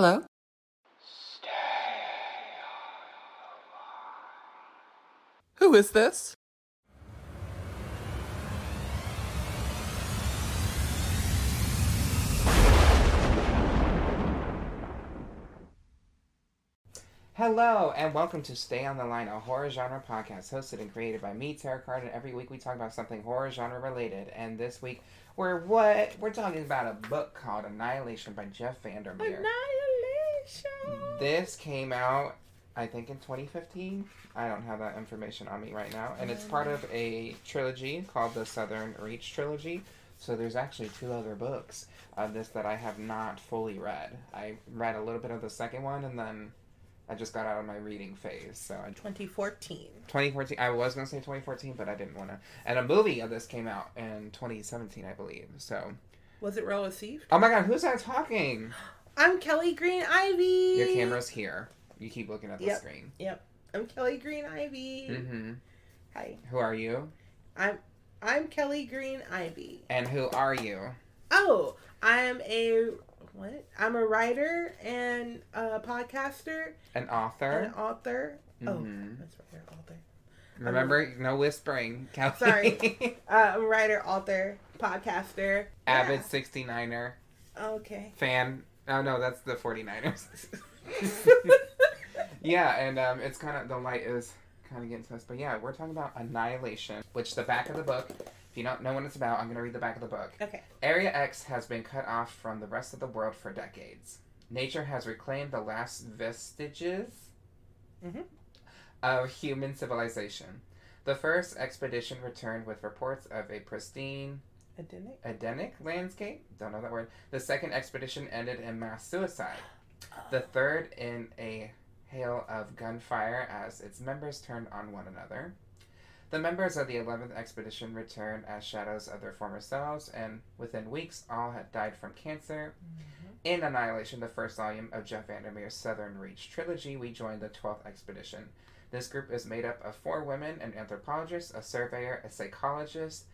Hello? Who is this? Hello and welcome to Stay on the Line, a horror genre podcast hosted and created by me, Terrah Card, and every week we talk about something horror genre related. And this week we're what we're talking about a book called Annihilation by Jeff Vandermeer. Annihilation. This came out, I think, in 2015. I don't have that information on me right now, and it's part of a trilogy called the Southern Reach trilogy. So there's actually two other books of this that I have not fully read. I read a little bit of the second one, and then I just got out of my reading phase. So I 2014. 2014. I was gonna say 2014, but I didn't want to. And a movie of this came out in 2017, I believe. So, Was it well received? oh my God, who's that talking? I'm Kelli Green Ivy. Your camera's here. You keep looking at the Yep. screen. Yep. I'm Kelli Green Ivy. Mm-hmm. Hi. Who are you? I'm I'm Kelli Green Ivy. And who are you? Oh, I'm a what? I'm a writer and a podcaster An and author. an author. Oh, Mhm. that's writer, author. Remember, no whispering. Kelli. Sorry. Uh, I'm a writer, author, podcaster. Avid 69er Okay. fan. Oh no, that's the 49ers. yeah, and um, it's kind of the light is kind of getting to us, but yeah, we're talking about Annihilation, which the back of the book. If you don't know what it's about, I'm gonna read the back of the book. Okay. Area X has been cut off from the rest of the world for decades. Nature has reclaimed the last vestiges Mhm. of human civilization. The first expedition returned with reports of a pristine Edenic. Edenic landscape. Don't know that word. The second expedition ended in mass suicide. The third in a hail of gunfire as its members turned on one another. The members of the 11th expedition returned as shadows of their former selves, and within weeks, all had died from cancer. Mm-hmm. In Annihilation, the first volume of Jeff Vandermeer's Southern Reach trilogy, we joined the 12th expedition. This group is made up of four women an anthropologist, a surveyor, a psychologist,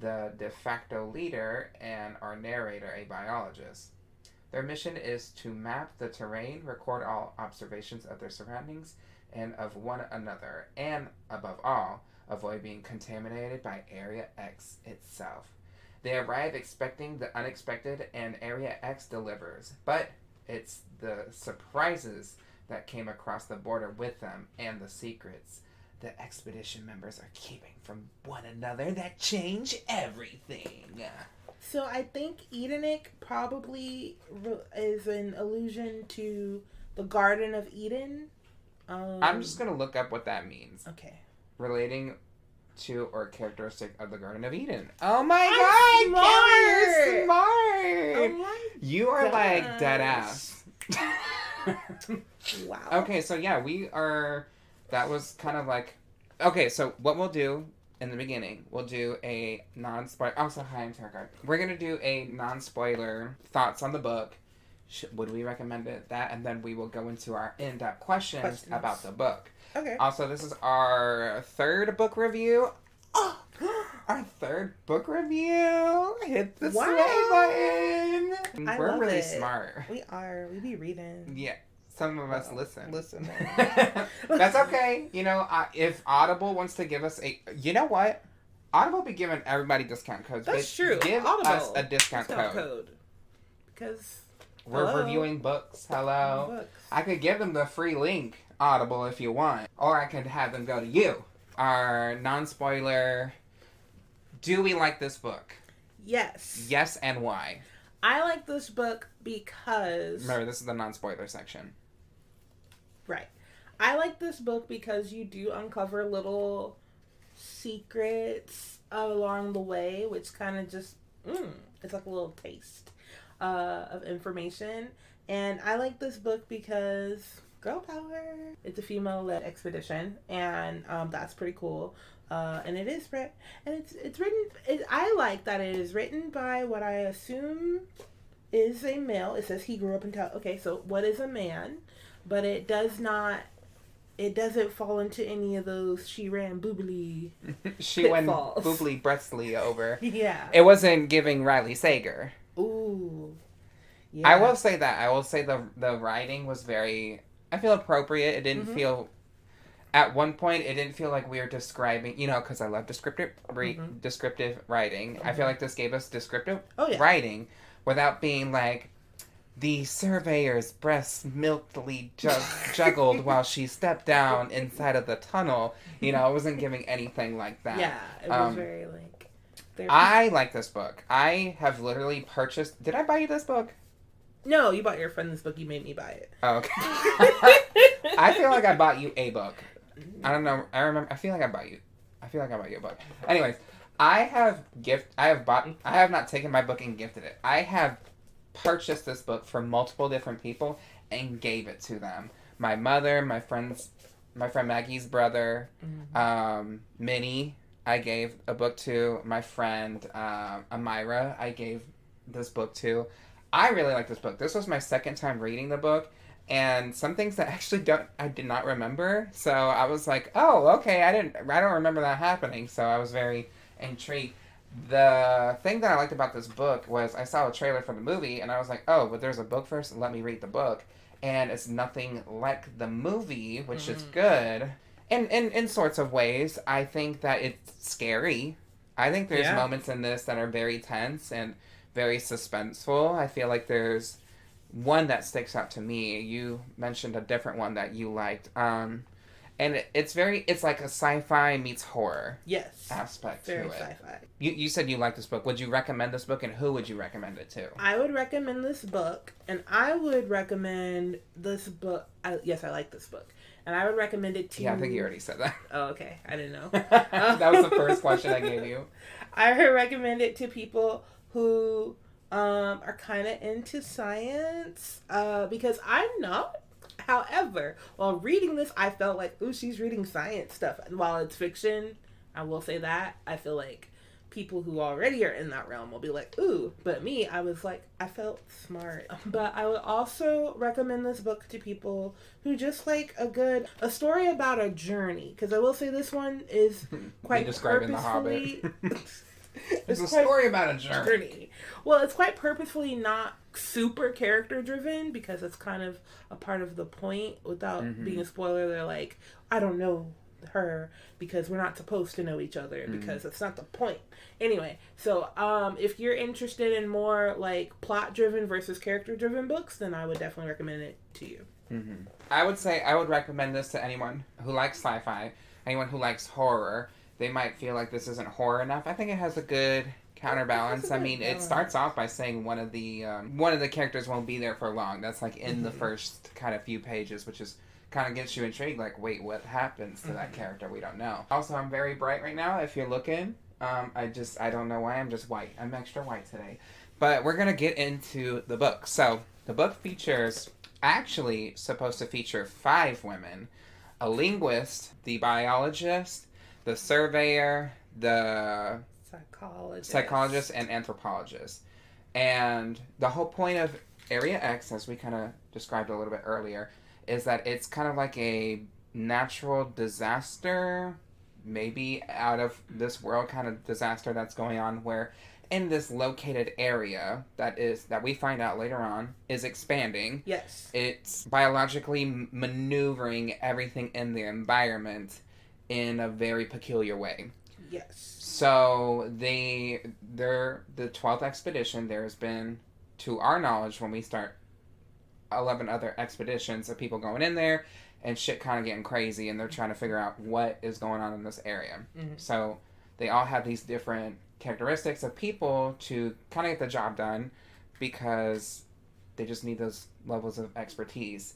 the de facto leader, and our narrator, a biologist. Their mission is to map the terrain, record all observations of their surroundings and of one another, and above all, avoid being contaminated by Area X itself. They arrive expecting the unexpected, and Area X delivers. But it's the surprises that came across the border with them and the secrets the expedition members are keeping from one another that change everything. So I think Edenic probably re- is an allusion to the Garden of Eden. Um, I'm just gonna look up what that means. okay. Relating to or characteristic of the Garden of Eden. Oh my I'm god, Kelli, you're smart. Oh you are like dead ass. wow. Okay, so yeah, we are. That was kind of like. Okay, so what we'll do in the beginning, we'll do a non spoiler. Also, oh, hi, I'm. We're gonna do a non spoiler thoughts on the book. Sh- would we recommend it? That, and then we will go into our in depth questions, Questions. about the book. Okay. Also, this is our third book review. Oh, our third book review. Hit the Wow. button. I We're really it. smart. we are. We be reading. Yeah, some of us listen. listen. That's okay. You know, uh, if Audible wants to give us a, you know what? Audible be giving everybody discount codes. That's bitch. true. Give Audible. us a discount, Discount code. code. Because We're Hello. reviewing books. Hello. books. I could give them the free link, Audible, if you want, or I could have them go to you. Our non-spoiler. Do we like this book? Yes. Yes, and why? I like this book because Remember, this is the non-spoiler section. Right. I like this book because you do uncover little secrets along the way, which kind of just, mm, it's like a little taste uh, of information. And I like this book because girl power. It's a female led expedition, and um, that's pretty cool. Uh, and it is and it's it's written. It, I like that it is written by what I assume is a male. It says he grew up in town. Okay, so what is a man? But it does not. It doesn't fall into any of those she ran boobily. she went boobly breastly over. Yeah. It wasn't giving Riley Sager. Ooh. Yeah. I will say that. I will say the the writing was very. I feel appropriate. It didn't Mhm. feel. At one point, it didn't feel like we were describing. You know, because I love descriptive re, Mhm. descriptive writing. I feel Mhm. like this gave us descriptive Oh yeah. writing without being like. The surveyor's breasts milkily jug- juggled while she stepped down inside of the tunnel. You know, I wasn't giving anything like that. Yeah. It was Um, very like. I like this book. I have literally purchased. Did I buy you this book? No, you bought your friend this book. You made me buy it. Oh, okay. I feel like I bought you a book. I don't know. I remember. I feel like I bought you. I feel like I bought you a book. Anyways, I have gift. I have bought. I have not taken my book and gifted it. I have purchased this book for multiple different people and gave it to them. My mother, my friends, my friend Maggie's brother, Mhm. um, Minnie. I gave a book to my friend um, Amira. I gave this book to. I really like this book. This was my second time reading the book, and some things that actually don't I did not remember. So I was like, oh, okay, I didn't I don't remember that happening. So I was very intrigued. The thing that I liked about this book was I saw a trailer for the movie, and I was like, oh, but there's a book first. Let me read the book, and it's nothing like the movie, which is Mm. good. In, in in sorts of ways, I think that it's scary. I think there's Yeah. moments in this that are very tense and very suspenseful. I feel like there's one that sticks out to me. You mentioned a different one that you liked. Um, and it, it's very it's like a sci-fi meets horror Yes. aspect Very to it. sci-fi. You you said you like this book. Would you recommend this book, and who would you recommend it to? I would recommend this book, and I would recommend this book. I, yes, I like this book, and I would recommend it to. Yeah, I think you already said that. Oh, okay. I didn't know. that was the first question I gave you. I would recommend it to people who um, are kind of into science uh, because I'm not. However, while reading this, I felt like, ooh, she's reading science stuff. And while it's fiction, I will say that I feel like people who already are in that realm will be like, ooh. But me, I was like, I felt smart. But I would also recommend this book to people who just like a good a story about a journey. Because I will say this one is quite describing in The purposefully. Hobbit. It's a It's quite- story about a journey. journey. Well, it's quite purposefully not super character driven because it's kind of a part of the point without Mhm. being a spoiler. They're like, I don't know her because we're not supposed to know each other because it's not the point. Anyway, so um, if you're interested in more like plot driven versus character driven books, then I would definitely recommend it to you. hmm I would say I would recommend this to anyone who likes sci-fi, anyone who likes horror. They might feel like this isn't horror enough. I think it has a good counterbalance. It has a I mean, it starts off by saying one of the um, one of the characters won't be there for long. That's like in the Mhm. first kind of few pages, which is kind of gets you intrigued. Like, wait, what happens to that Mhm. character? We don't know. Also, I'm very bright right now. If you're looking, um, I just I don't know why I'm just white. I'm extra white today. But we're gonna get into the book. So the book features actually supposed to feature five women: a linguist, the biologist, the surveyor, the Psychologist. psychologist, and anthropologist. And the whole point of Area X, as we kind of described a little bit earlier, is that it's kind of like a natural disaster, maybe out of this world kind of disaster that's going on where in this located area that is that we find out later on is expanding Yes. it's biologically maneuvering everything in the environment in a very peculiar way Yes. so they they're the 12th expedition there's been to our knowledge when we start 11 other expeditions of people going in there and shit kind of getting crazy and they're trying to figure out what is going on in this area Mhm. so they all have these different characteristics of people to kind of get the job done because they just need those levels of expertise.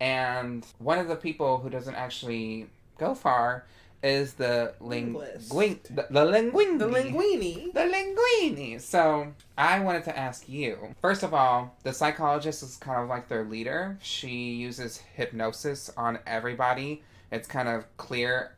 And one of the people who doesn't actually go far is the ling- Linguist. gwing- the, the linguini. The linguini. The linguini. So I wanted to ask you. First of all, the psychologist is kind of like their leader. She uses hypnosis on everybody. It's kind of clear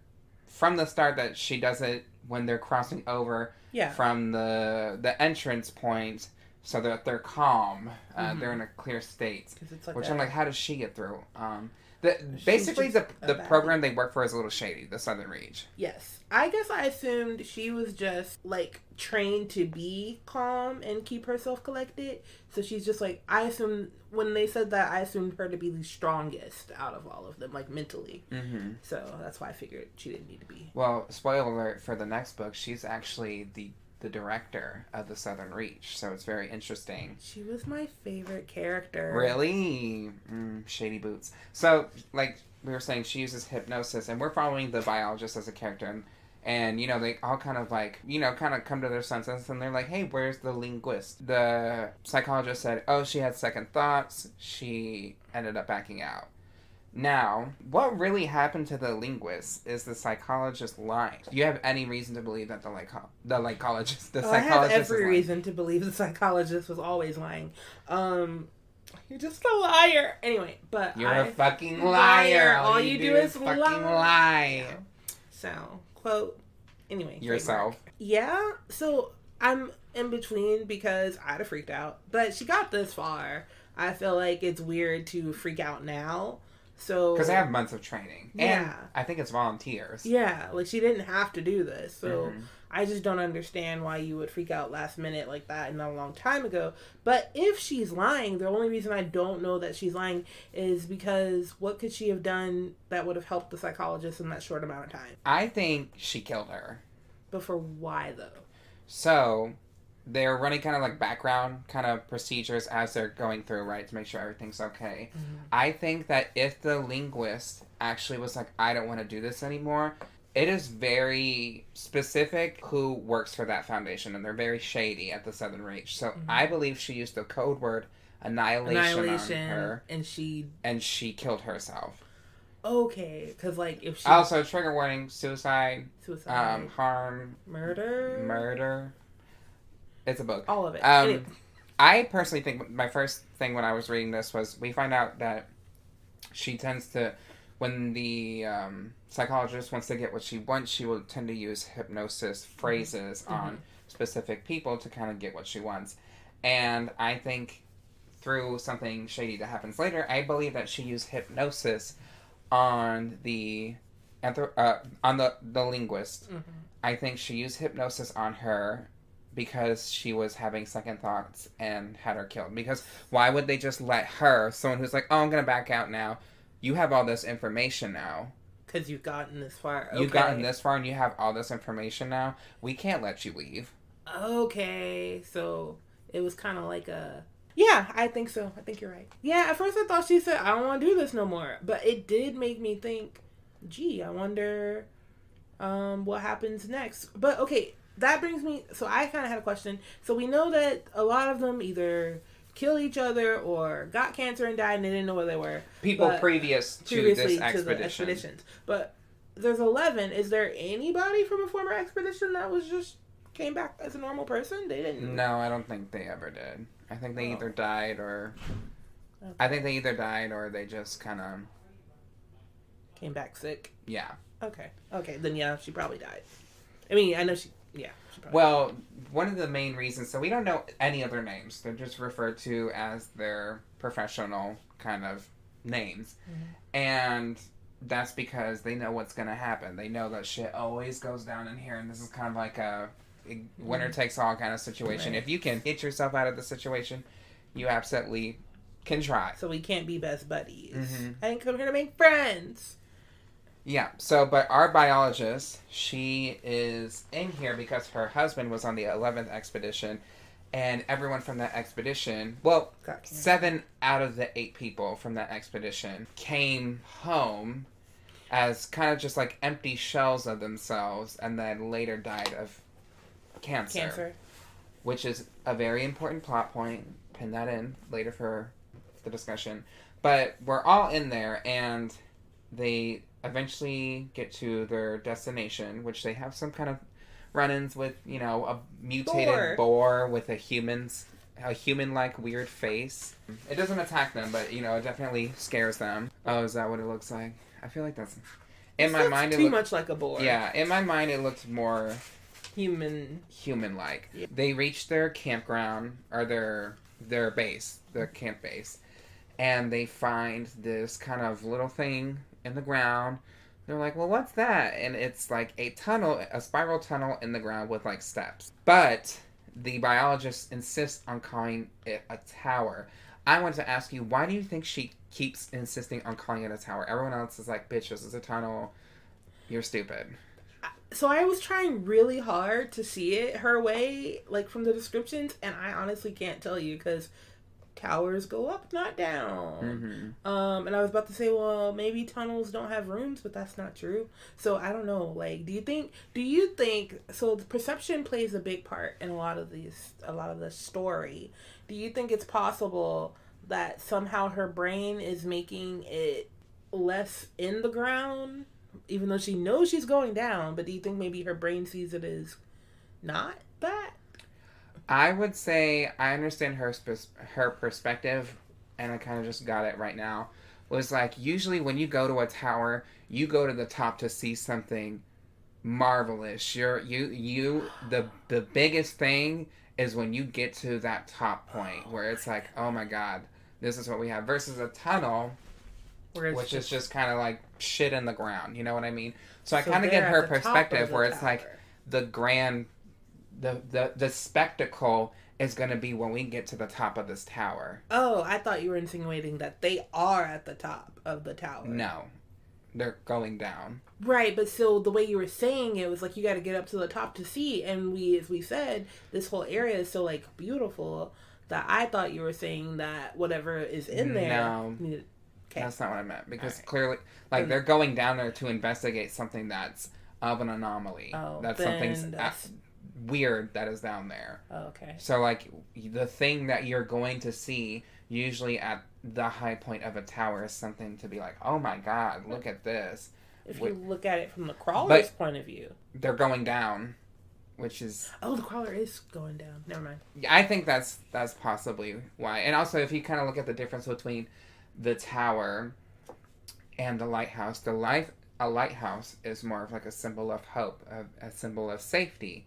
from the start that she does it when they're crossing over Yeah. from the the entrance point, so that they're calm. Uh, Mhm. They're in a clear state it's like Which I'm like, how does she get through? Um, The, basically, the the program they work for is a little shady. The Southern Reach. Yes. I guess I assumed she was just like trained to be calm and keep herself collected. So she's just like I assumed when they said that I assumed her to be the strongest out of all of them, like mentally. Mm-hmm. So that's why I figured she didn't need to be. Well, spoiler alert for the next book. She's actually the the director of the Southern Reach, so it's very interesting. She was my favorite character. Really, mm, shady boots. So, like we were saying, she uses hypnosis, and we're following the biologist as a character, and, and you know they all kind of like you know kind of come to their senses, and they're like, "Hey, where's the linguist?" The psychologist said, "Oh, she had second thoughts. She ended up backing out." Now, what really happened to the linguist is the psychologist lying. Do you have any reason to believe that the like the psychologist the Oh, I have psychologist is every reason to believe the psychologist was always lying. Um, you're just a liar. Anyway, but You're I, a fucking liar. Liar. All you do is fucking lie. lie. So quote. Anyway, Yourself. trademark. Yeah. So I'm in between because I'd have freaked out, but she got this far. I feel like it's weird to freak out now. So Because they have months of training. And Yeah. I think it's volunteers. yeah, like she didn't have to do this. So Mhm. I just don't understand why you would freak out last minute like that and not a long time ago. But if she's lying, the only reason I don't know that she's lying is because what could she have done that would have helped the psychologist in that short amount of time? I think she killed her. But for why though? So they're running kind of like background kind of procedures as they're going through, right, to make sure everything's okay. I think that if the linguist actually was like, I don't want to do this anymore, it is very specific who works for that foundation, and they're very shady at the Southern Reach. So I believe she used the code word annihilation, Annihilation, on her, and she and she killed herself. okay because like if she Also, trigger warning: suicide, suicide, um, harm, murder, murder. It's a book. all of it. Um, I personally think my first thing when I was reading this was we find out that she tends to, when the um, psychologist wants to get what she wants, she will tend to use hypnosis phrases on specific people to kind of get what she wants. And I think through something shady that happens later, I believe that she used hypnosis on the anthro- uh, on the the linguist. Mhm. I think she used hypnosis on her because she was having second thoughts and had her killed. Because why would they just let her, someone who's like, "Oh, I'm gonna back out now," you have all this information now. because you've gotten this far. You've gotten this far and you have all this information now. We can't let you leave. Okay, so it was kind of like a. Yeah, I think so. I think you're right. Yeah, at first I thought she said, I don't want to do this no more. But it did make me think, gee, I wonder um, what happens next. But okay, that brings me. So I kind of had a question. So we know that a lot of them either kill each other or got cancer and died and they didn't know where they were People But previous to this to the expeditions. But there's 11. Is there anybody from a former expedition that was just came back as a normal person? They didn't. No, I don't think they ever did. I think they Oh. either died or. Okay. I think they either died or they just kind of. Came back sick. Yeah. Okay. Okay. Then yeah, she probably died. I mean, I know she. Yeah. Well, one of the main reasons, so we don't know any other names. They're just referred to as their professional kind of names. Mhm. And that's because they know what's going to happen. They know that shit always goes down in here, and this is kind of like a, winner takes all kind of situation. Right. If you can get yourself out of the situation, you absolutely can try. So we can't be best buddies. Mhm. I didn't come here to make friends. Yeah. So, but our biologist, she is in here because her husband was on the 11th expedition, and everyone from that expedition, well, seven out of the eight people from that expedition came home as kind of just like empty shells of themselves, and then later died of cancer, Cancer. which is a very important plot point. Pin that in later for the discussion. But we're all in there, and they eventually get to their destination, which they have some kind of run-ins with, you know, a mutated Boar. boar, with a human's a human-like weird face. It doesn't attack them, but you know, it definitely scares them. Oh, is that what it looks like? I feel like that's in This my looks mind. It too looked, much like a boar. yeah, in my mind, it looked more Human. human-like. Yeah. They reach their campground or their their base, their camp base, and they find this kind of little thing in the ground. They're like, well, what's that? And it's like a tunnel, a spiral tunnel in the ground with like steps. But the biologist insists on calling it a tower. I want to ask you, why do you think she keeps insisting on calling it a tower? Everyone else is like, bitch, this is a tunnel. You're stupid. So I was trying really hard to see it her way, like from the descriptions, and I honestly can't tell you because towers go up, not down. hmm Um, and I was about to say, well, maybe tunnels don't have rooms, but that's not true. So I don't know. Like, do you think? Do you think? So the perception plays a big part in a lot of these, a lot of the story. Do you think it's possible that somehow her brain is making it less in the ground, even though she knows she's going down? But do you think maybe her brain sees it as not that? I would say I understand her sp- her perspective, and I kind of just got it right now. Was like usually when you go to a tower, you go to the top to see something marvelous. You're you you the the biggest thing is when you get to that top point where it's like, oh my god, this is what we have. Versus a tunnel, which is just kind of like shit in the ground. You know what I mean? So I kind of get her the top of perspective where it's like the grand the the the spectacle is going to be when we get to the top of this tower. Oh, I thought you were insinuating that they are at the top of the tower. No. They're going down. Right, but so the way you were saying it was like you got to get up to the top to see, and we, as we said, this whole area is so like beautiful that I thought you were saying that whatever is in there. No. needed- Okay. That's not what I meant because Alright. clearly like they're going down there to investigate something that's of an anomaly. Oh, that's something's a- that's- weird that is down there. Oh, okay. So like the thing that you're going to see usually at the high point of a tower is something to be like, "Oh my god, look at this." If you look at it from the crawler's But- point of view. They're going down, which is Oh, the crawler is going down. Never mind. I think that's that's possibly why. And also, if you kind of look at the difference between the tower and the lighthouse, the light a lighthouse is more of like a symbol of hope, a, a symbol of safety.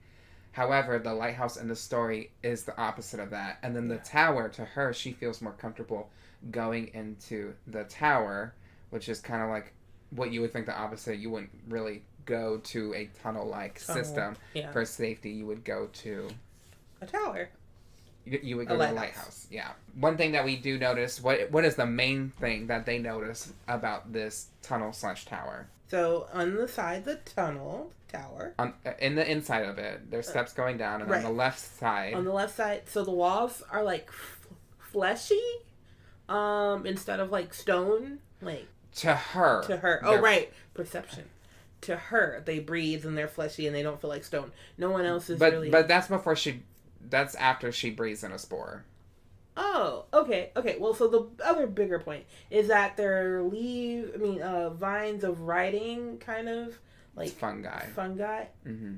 However, the lighthouse in the story is the opposite of that. And then the tower, to her, she feels more comfortable going into the tower, which is kind of like what you would think the opposite. You wouldn't really go to a tunnel like system Yeah. for safety. You would go to A tower. you, you would A go to the lighthouse. lighthouse. Yeah. One thing that we do notice, what what is the main thing that they notice about this tunnel slash tower? So on the side of the tunnel tower, On in the inside of it, there's steps going down, and on the left side, on the left side, so the walls are like f- fleshy, um, instead of like stone. Like to her, to her. Oh right, perception. To her, they breathe and they're fleshy and they don't feel like stone. No one else is But really. but that's before she, that's after she breathes in a spore. Oh, okay, okay. Well, so the other bigger point is that they're leaf. I mean, uh, vines of writing, kind of like It's fungi. fungi. hmm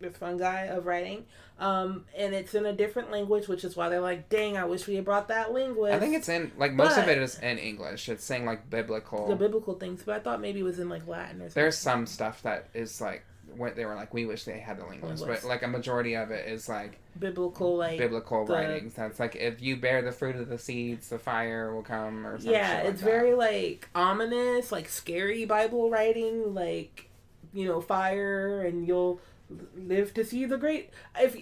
The fungi of writing, um, and it's in a different language, which is why they're like, "Dang, I wish we had brought that language." I think it's in like most of it is in English. It's saying like biblical. the biblical things, but I thought maybe it was in like Latin or something. There's some stuff that is like what they were like. We wish they had the linguist, but like a majority of it is like biblical, like biblical the- writings. That's like if you bear the fruit of the seeds, the fire will come, or yeah, like it's very like ominous, like scary Bible writing, like you know, fire, and you'll live to see the great. If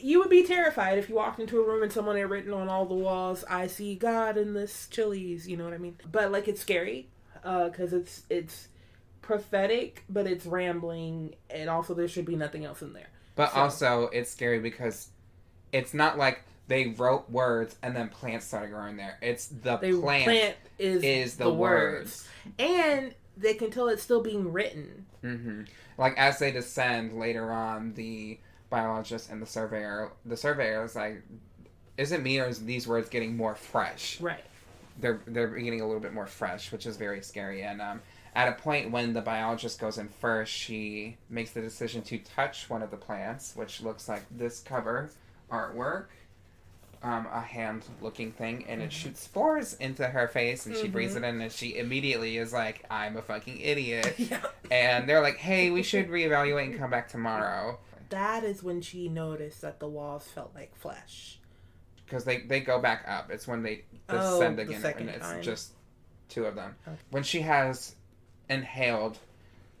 you would be terrified if you walked into a room and someone had written on all the walls, "I see God in this chilies," you know what I mean? But like, it's scary uh, because it's it's prophetic, but it's rambling, and also there should be nothing else in there. But so- also, it's scary because it's not like they wrote words and then plants started growing there. It's the plant, plant is is the, the words. and they can tell it's still being written. hmm Like as they descend later on, the biologist and the surveyor, the surveyor is like, "Is it me or is these words getting more fresh?" Right. they're they're getting a little bit more fresh, which is very scary. And um, at a point when the biologist goes in first, she makes the decision to touch one of the plants, which looks like this cover artwork, um, a hand-looking thing, and it shoots spores into her face, and she breathes it in, and she immediately is like, "I'm a fucking idiot." yeah. and they're like, "Hey, we should reevaluate and come back tomorrow." That is when she noticed that the walls felt like flesh. because they they go back up. It's when they Oh, descend the again, and it's time. just two of them. Okay. When she has inhaled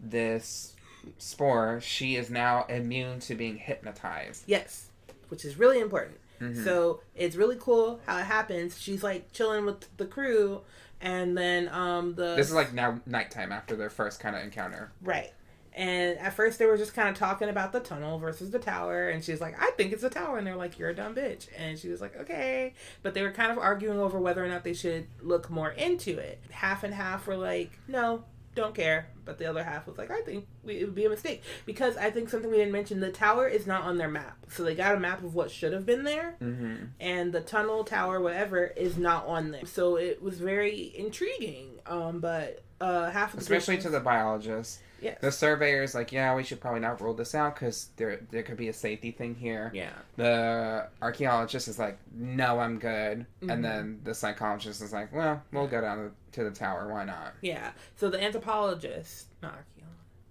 this spore, she is now immune to being hypnotized. Yes, which is really important. Mhm. So it's really cool how it happens. She's like chilling with the crew, and then um the this is like now nighttime after their first kind of encounter. right. And at first they were just kind of talking about the tunnel versus the tower, and she's like, "I think it's a tower," and they're like, "You're a dumb bitch," and she was like, "Okay," but they were kind of arguing over whether or not they should look more into it. Half and half were like, "No, don't care," but the other half was like, "I think we, it would be a mistake because I think something we didn't mention: the tower is not on their map, so they got a map of what should have been there." Mm-hmm. and the tunnel tower whatever is not on there so it was very intriguing um but uh half of the Especially to the biologist. Yes The surveyor's like, yeah, we should probably not rule this out because there there could be a safety thing here. yeah The archaeologist is like, no, I'm good. Mhm. And then the psychologist is like, well, we'll go down to the tower. Why not? yeah so the anthropologist not archaeologist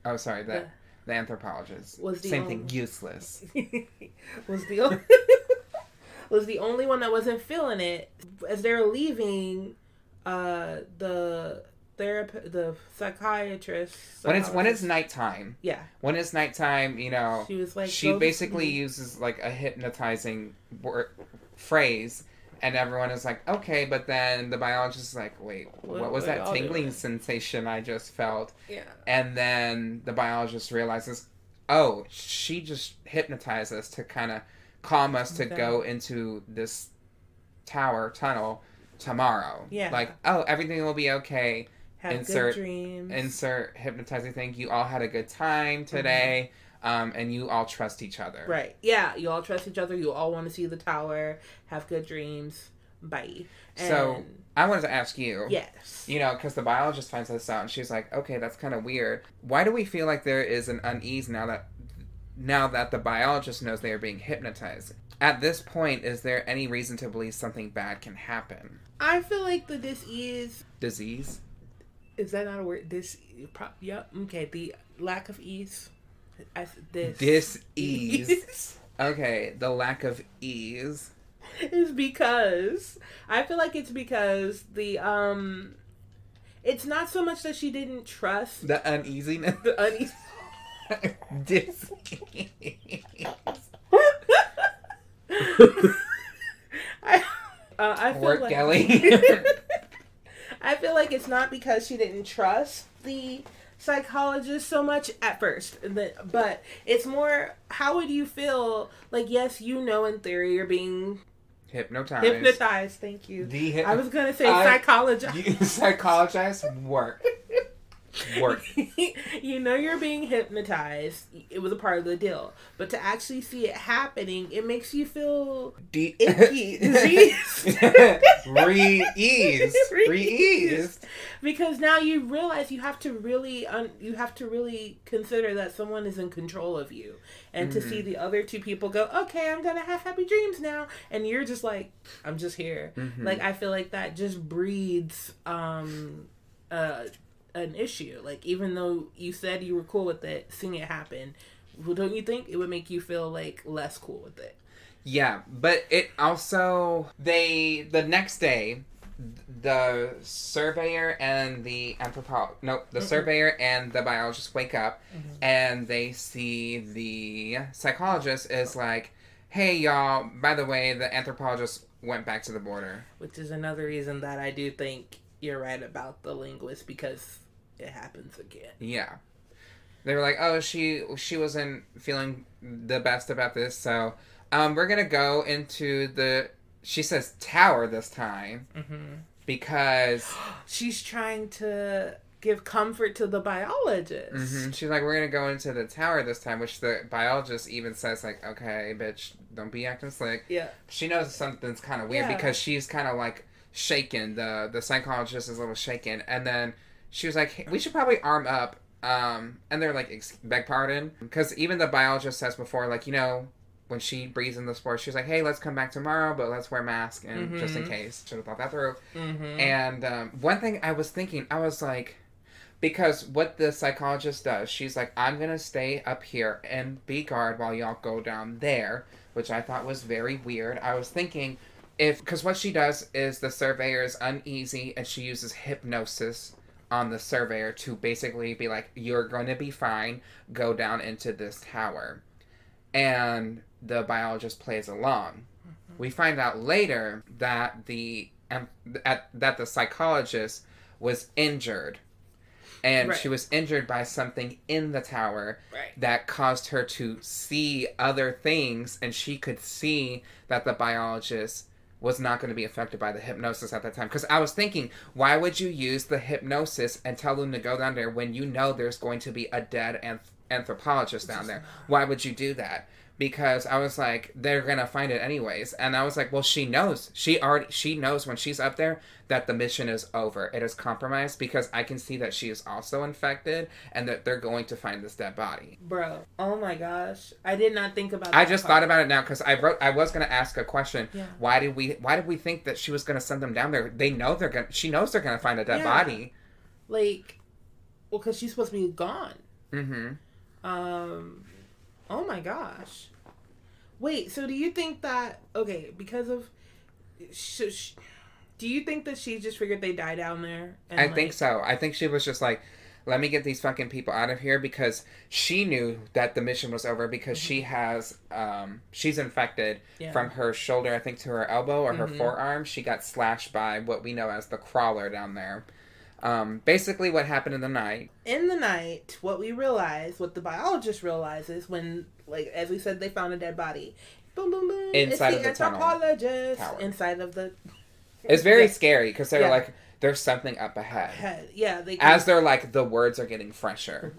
Oh, sorry, the, the anthropologist. Was the Same thing, only- useless. was the only was the only one that wasn't feeling it as they're leaving uh the therapist the psychiatrist When it's when it's nighttime, yeah when it's nighttime, you know, she was like she basically uses like a hypnotizing word, phrase, and everyone is like, okay, but then the biologist is like, wait, What- what, was that tingling sensation I just felt? yeah And then the biologist realizes, oh, she just hypnotized us to kind of calm us to Okay. go into this tower tunnel tomorrow. Yeah. Like, oh, everything will be okay. Have Insert- good dreams Insert hypnotizing thing. You all had a good time today, um, and you all trust each other. Mm-hmm. Right. Yeah. You all trust each other. You all want to see the tower. Have good dreams. Bye. And So, I wanted to ask you. yes. You know, because the biologist finds this out, and she's like, "Okay, that's kind of weird. Why do we feel like there is an unease now that now that the biologist knows they are being hypnotized? At this point, is there any reason to believe something bad can happen? I feel like the dis-ease Disease? Is that not a word? This. Pro, yep. Okay. The lack of ease. I, this. Dis-ease. Okay, the lack of ease. is because I feel like it's because the um. It's not so much that she didn't trust The uneasiness. the unease. Dis-ease. I, uh, I feel Work, like, Kelli. I feel like it's not because she didn't trust the psychologist so much at first, but it's more how would you feel? Like, yes, you know, in theory, you're being Hypnotized. hypnotized. Thank you. The hyp- I was gonna say I- psychologist. You work. Work. you know you're being hypnotized. It was a part of the deal, but to actually see it happening, it makes you feel De- Icky. Disease. Re-ease. Re-eased. because now you realize you have to really un- you have to really consider that someone is in control of you and to see the other two people go okay i'm gonna have happy dreams now and you're just like i'm just here Mhm. like i feel like that just breeds um uh an issue like even though you said you were cool with it seeing it happen well, don't you think it would make you feel like less cool with it Yeah, but it also they the next day the surveyor and the anthropologist no the Mm-mm. surveyor and the biologist wake up Mhm. and they see the psychologist is like hey y'all by the way the anthropologist went back to the border which is another reason that i do think you're right about the linguist because it happens again Yeah. They were like, "Oh, she she wasn't feeling the best about this, so um, we're gonna go into the." She says tower this time mm-hmm. because she's trying to give comfort to the biologist. Mhm. she's like, "We're gonna go into the tower this time," which the biologist even says, "Like, okay, bitch, don't be acting slick." Yeah. She knows something's kind of weird Yeah. because she's kind of like shaken. The the psychologist is a little shaken, and then she was like, hey, "We should probably arm up." Um, and they're like, "Beg pardon," because even the biologist says before, like, you know, when she breathes in the spores, she's like, "Hey, let's come back tomorrow, but let's wear masks and just in Mhm. case." Should have thought that through. Mm-hmm. And um, one thing I was thinking, I was like, because what the psychologist does, she's like, I'm gonna stay up here and be guard while y'all go down there, which I thought was very weird. I was thinking, if because what she does is the surveyor is uneasy and she uses hypnosis on the surveyor to basically be like, "You're going to be fine. Go down into this tower," and the biologist plays along. We find out later that the um, at, that the psychologist was injured, and Right. she was injured by something in the tower Right. that caused her to see other things, and she could see that the biologist was not going to be affected by the hypnosis at that time. Because I was thinking, why would you use the hypnosis and tell them to go down there when you know there's going to be a dead anth- anthropologist down there? Why would you do that? Because I was like, they're gonna find it anyways, and I was like, well, she knows. She already she knows when she's up there that the mission is over. It is compromised because I can see that she is also infected, and that they're going to find this dead body. Bro, oh my gosh. I did not think about that. I just part. thought about it now because I wrote. I was gonna ask a question. Yeah. Why did we? Why did we think that she was gonna send them down there? They know they're gonna. She knows they're gonna find a dead Yeah. body. Like, well, because she's supposed to be gone. Mm-hmm. Um, oh my gosh. Wait, so do you think that okay because of, sh- sh- do you think that she just figured they die down there? I like- think so. I think she was just like, let me get these fucking people out of here because she knew that the mission was over because she has um she's infected Mm-hmm. Yeah. from her shoulder I think to her elbow or her Mhm. forearm. She got slashed by what we know as the crawler down there. Um, basically, what happened in the night. in the night, what we realize, what the biologist realizes when, like, as we said, they found a dead body. Boom, boom, boom. Inside it's of the the tunnel anthropologist tower. inside of the It's very Yeah. scary because they're Yeah. like, there's something up ahead. head. Yeah, they As they're like, the words are getting fresher.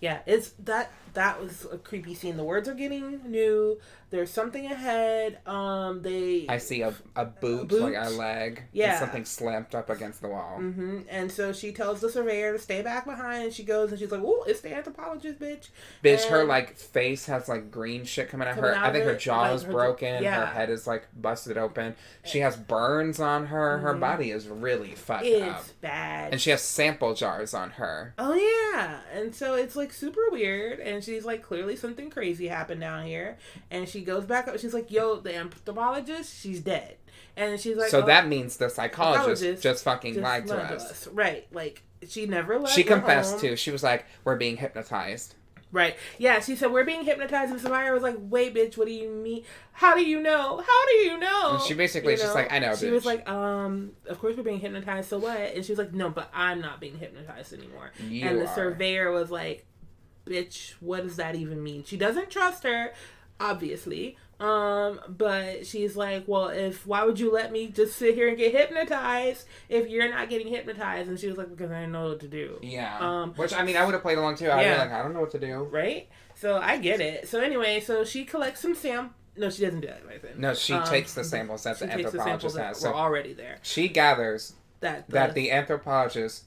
yeah, it's that that was a creepy scene. The words are getting new. There's something ahead. Um, they I see a, a boot, boot? like a leg, Yeah. and something slammed up against the wall. hmm And so she tells the surveyor to stay back behind, and she goes and she's like, "Oh, it's the anthropologist, bitch." Bitch, her like face has like green shit coming out Coming her. out I think her jaw like, is her broken. Her head is like busted open. She has burns on her. Her Mhm. body is really fucked up. It's bad. And she has sample jars on her. Oh yeah, and so it's like super weird, and she's like, clearly something crazy happened down here, and she goes back up. She's like, "Yo, the anthropologist, she's dead," and she's like, so "Oh, that means the psychologist, Psychologist just fucking just lied to lied us. right?" Like she never left. She confessed home. too. She was like, "We're being hypnotized." Right? Yeah, she said we're being hypnotized, and Samaya was like, "Wait, bitch, what do you mean? How do you know? How do you know?" And she basically is just like, "I know, She bitch." was like, "Um, of course we're being hypnotized. So what?" And she was like, "No, but I'm not being hypnotized anymore." You and the are. surveyor was like, "Bitch, what does that even mean?" She doesn't trust her, obviously. Um, but she's like, "Well, if why would you let me just sit here and get hypnotized if you're not getting hypnotized?" And she was like, "Because I know what to do." Yeah. Um, Which I mean, I would have played along too. I'd Yeah. be like, I don't know what to do. Right? So I get it. So anyway, so she collects some sam. No, she doesn't do that. Right then. No, she Um, takes the samples that the the samples anthropologist that has. were So already there. she gathers That the, that the anthropologist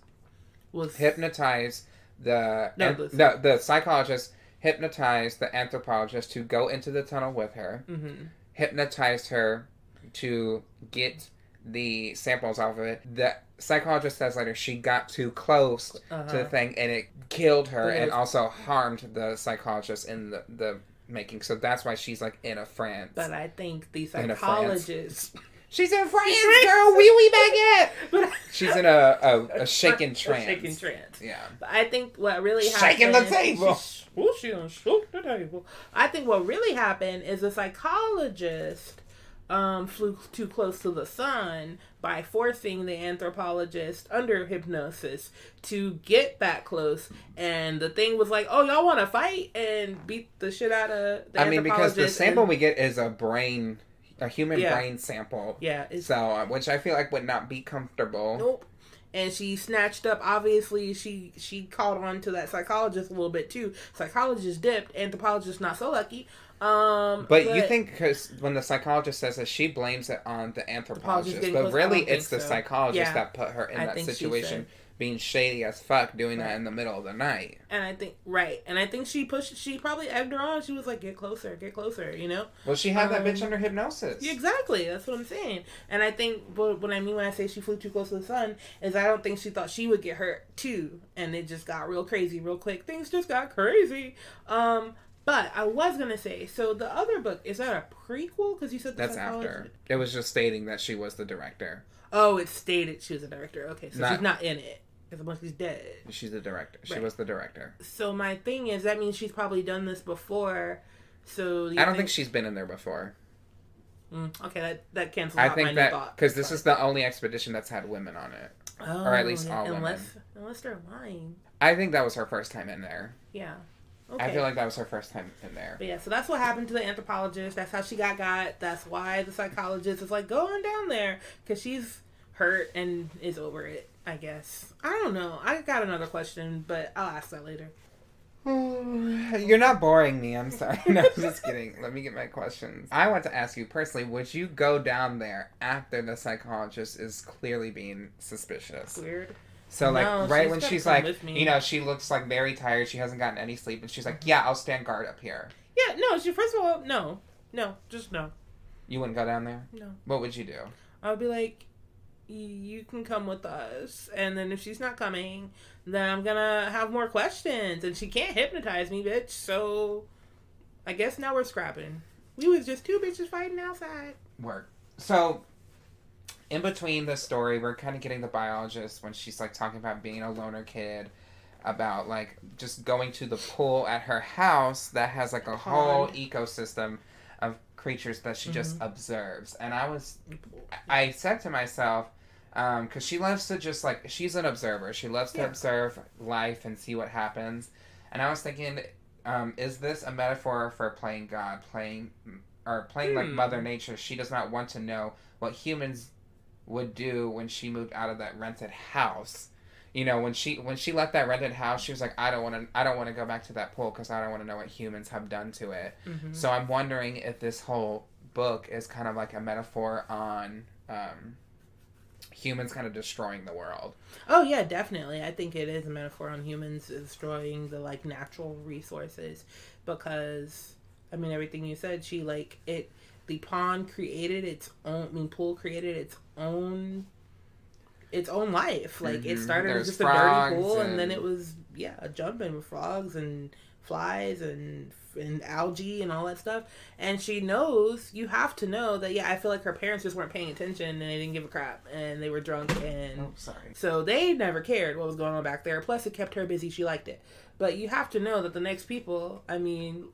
was hypnotized the No, an- the- no, the psychologist hypnotized the anthropologist to go into the tunnel with her, hmm hypnotized her to get the samples off of it. The psychologist says later she got too close uh to the thing and it killed her and also harmed the psychologist in the, the making. So that's why she's like in a France. But I think the psychologist. She's in France, girl. Wee wee baguette. but She's in a a, a shaken A trance. shaking trance. Yeah. But I think what really happened. Shaking the table. She, oh, she done shook the table. I think what really happened is the psychologist um, flew too close to the sun by forcing the anthropologist under hypnosis to get that close. And the thing was like, oh, y'all want to fight and beat the shit out of the I mean, because the sample and- we get is a brain, a human Yeah. brain sample. Yeah, So, uh, which I feel like would not be comfortable. Nope. And she snatched up. Obviously, she she caught on to that psychologist a little bit too. Psychologist dipped. Anthropologist not so lucky. Um, But, you think because when the psychologist says that she blames it on the anthropologist, but really it's think the so. psychologist Yeah. that put her in I that situation, said- being shady as fuck, doing Right. that in the middle of the night. And I think right. And I think she pushed. She probably egged her on. She was like, "Get closer, get closer." You know. Well, she had that Um, bitch under hypnosis. Exactly. That's what I'm saying. And I think what, what I mean when I say she flew too close to the sun is I don't think she thought she would get hurt too, and it just got real crazy real quick. Things just got crazy. Um, But I was gonna say, so the other book is that a prequel? Because you said That's psychology- after. It was just stating that she was the director. Oh, it stated she was a director. Okay, so Not- she's not in it. Because once she's dead. She's the director. She Right. was the director. So my thing is, that means she's probably done this before. So I don't think she's been in there before. Mm, okay, that that cancels I out my think new that thought. because this is the only expedition that's had women on it. oh, or at least yeah, all women. unless unless they're lying. I think that was her first time in there. Yeah. Okay. I feel like that was her first time in there. But yeah, so that's what happened to the anthropologist. That's how she got got. That's why the psychologist is like going down there because she's hurt and is over it. I guess. I don't know. I got another question, but I'll ask that later. You're not boring me. I'm sorry. No, I'm just kidding. Let me get my questions. I want to ask you personally: Would you go down there after the psychologist is clearly being suspicious? Weird. So like No, right she's when she's like, you know, she looks like very tired. She hasn't gotten any sleep, and she's like, "Yeah, I'll stand guard up here." Yeah. No. She first of all, no, no, just no, You wouldn't go down there. no. What would you do? I'll be like, "Y- you can come with us, and then if she's not coming, then I'm gonna have more questions, and she can't hypnotize me, bitch. So, I guess now we're scrapping. We was just two bitches fighting outside. Work. So, in between the story, we're kind of getting the biologist when she's like talking about being a loner kid, about like just going to the pool at her house that has like a whole ecosystem of creatures that she just Mm-hmm. observes. And I was, I said to myself, because she loves to just like she's an observer. She loves to Yeah. observe life and see what happens. And I was thinking, um, is this a metaphor for playing God, playing or playing like Hmm. Mother Nature? She does not want to know what humans would do when she moved out of that rented house. You know, when she when she left that rented house, she was like, I don't want to I don't want to go back to that pool because I don't want to know what humans have done to it. Mm-hmm. So I'm wondering if this whole book is kind of like a metaphor on um, humans kind of destroying the world. Oh yeah, definitely. I think it is a metaphor on humans destroying the like natural resources because I mean everything you said, she like it the pond created its own I mean pool created its own its own life. Like it Mhm. started as just a dirty pool and, then it was yeah, a jumping with frogs and flies and and algae and all that stuff. And she knows you have to know that yeah, I feel like her parents just weren't paying attention and they didn't give a crap and they were drunk and Oh, sorry. so they never cared what was going on back there. Plus, it kept her busy. She liked it. But you have to know that the next people, I mean,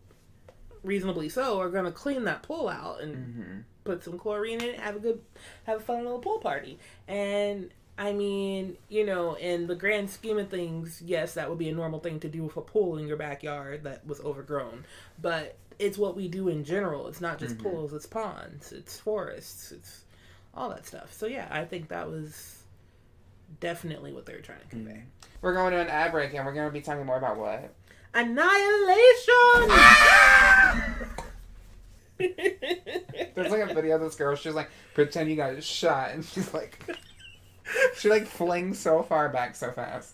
reasonably so, are going to clean that pool out and hmm put some chlorine in it, have a good, have a fun little pool party. And I mean, you know, in the grand scheme of things, yes, that would be a normal thing to do with a pool in your backyard that was overgrown. But it's what we do in general. It's not just Mhm. pools, it's ponds, it's forests, it's all that stuff. So yeah, I think that was definitely what they were trying to convey. We're going to an ad break and we're going to be talking more about what? Annihilation! There's like a video of this girl. She's like, pretend you got shot, and she's like, she like flings so far back so fast.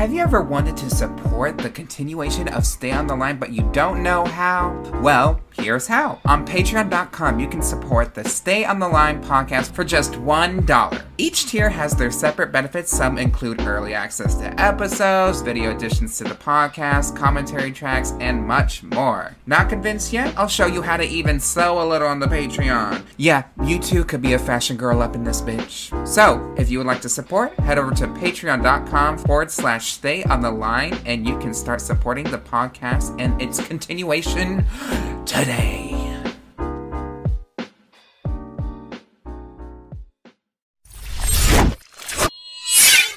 Have you ever wanted to support the continuation of Stay on the Line but you don't know how? Well, here's how. On patreon.com, you can support the Stay on the Line podcast for just $1. Each tier has their separate benefits. Some include early access to episodes, video additions to the podcast, commentary tracks, and much more. Not convinced yet? I'll show you how to even sew a little on the Patreon. Yeah, you too could be a fashion girl up in this bitch. So, if you would like to support, head over to patreon.com forward slash stay on the line and you can start supporting the podcast and its continuation today.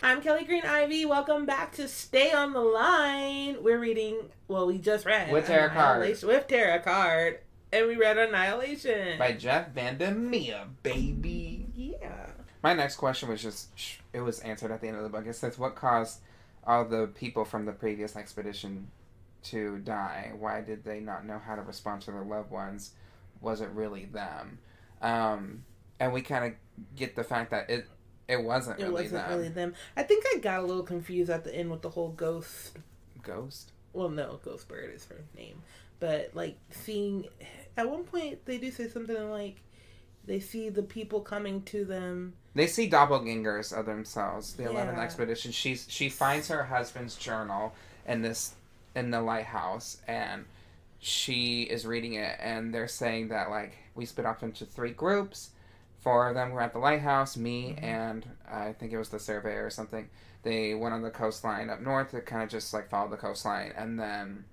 I'm Kelli Green Ivy. Welcome back to Stay on the Line. We're reading, well, we just read With Terrah Card. With Terrah Card. And we read Annihilation. By Jeff Vandermeer, baby. Yeah. My next question was just, it was answered at the end of the book. It says, What caused all the people from the previous expedition to die? Why did they not know how to respond to their loved ones? Was it really them? Um, and we kind of get the fact that it it wasn't It really wasn't them. really them. I think I got a little confused at the end with the whole ghost. Ghost? Well, no, Ghost Bird is her name. But, like, seeing. At one point, they do say something like, they see the people coming to them. They see doppelgangers of themselves. The Eleventh Expedition. She's she finds her husband's journal in this in the lighthouse, and she is reading it, and they're saying that like we split off into three groups. Four of them were at the lighthouse. Me Mhm. and I think it was the surveyor or something. They went on the coastline up north to kind of just like follow the coastline, and then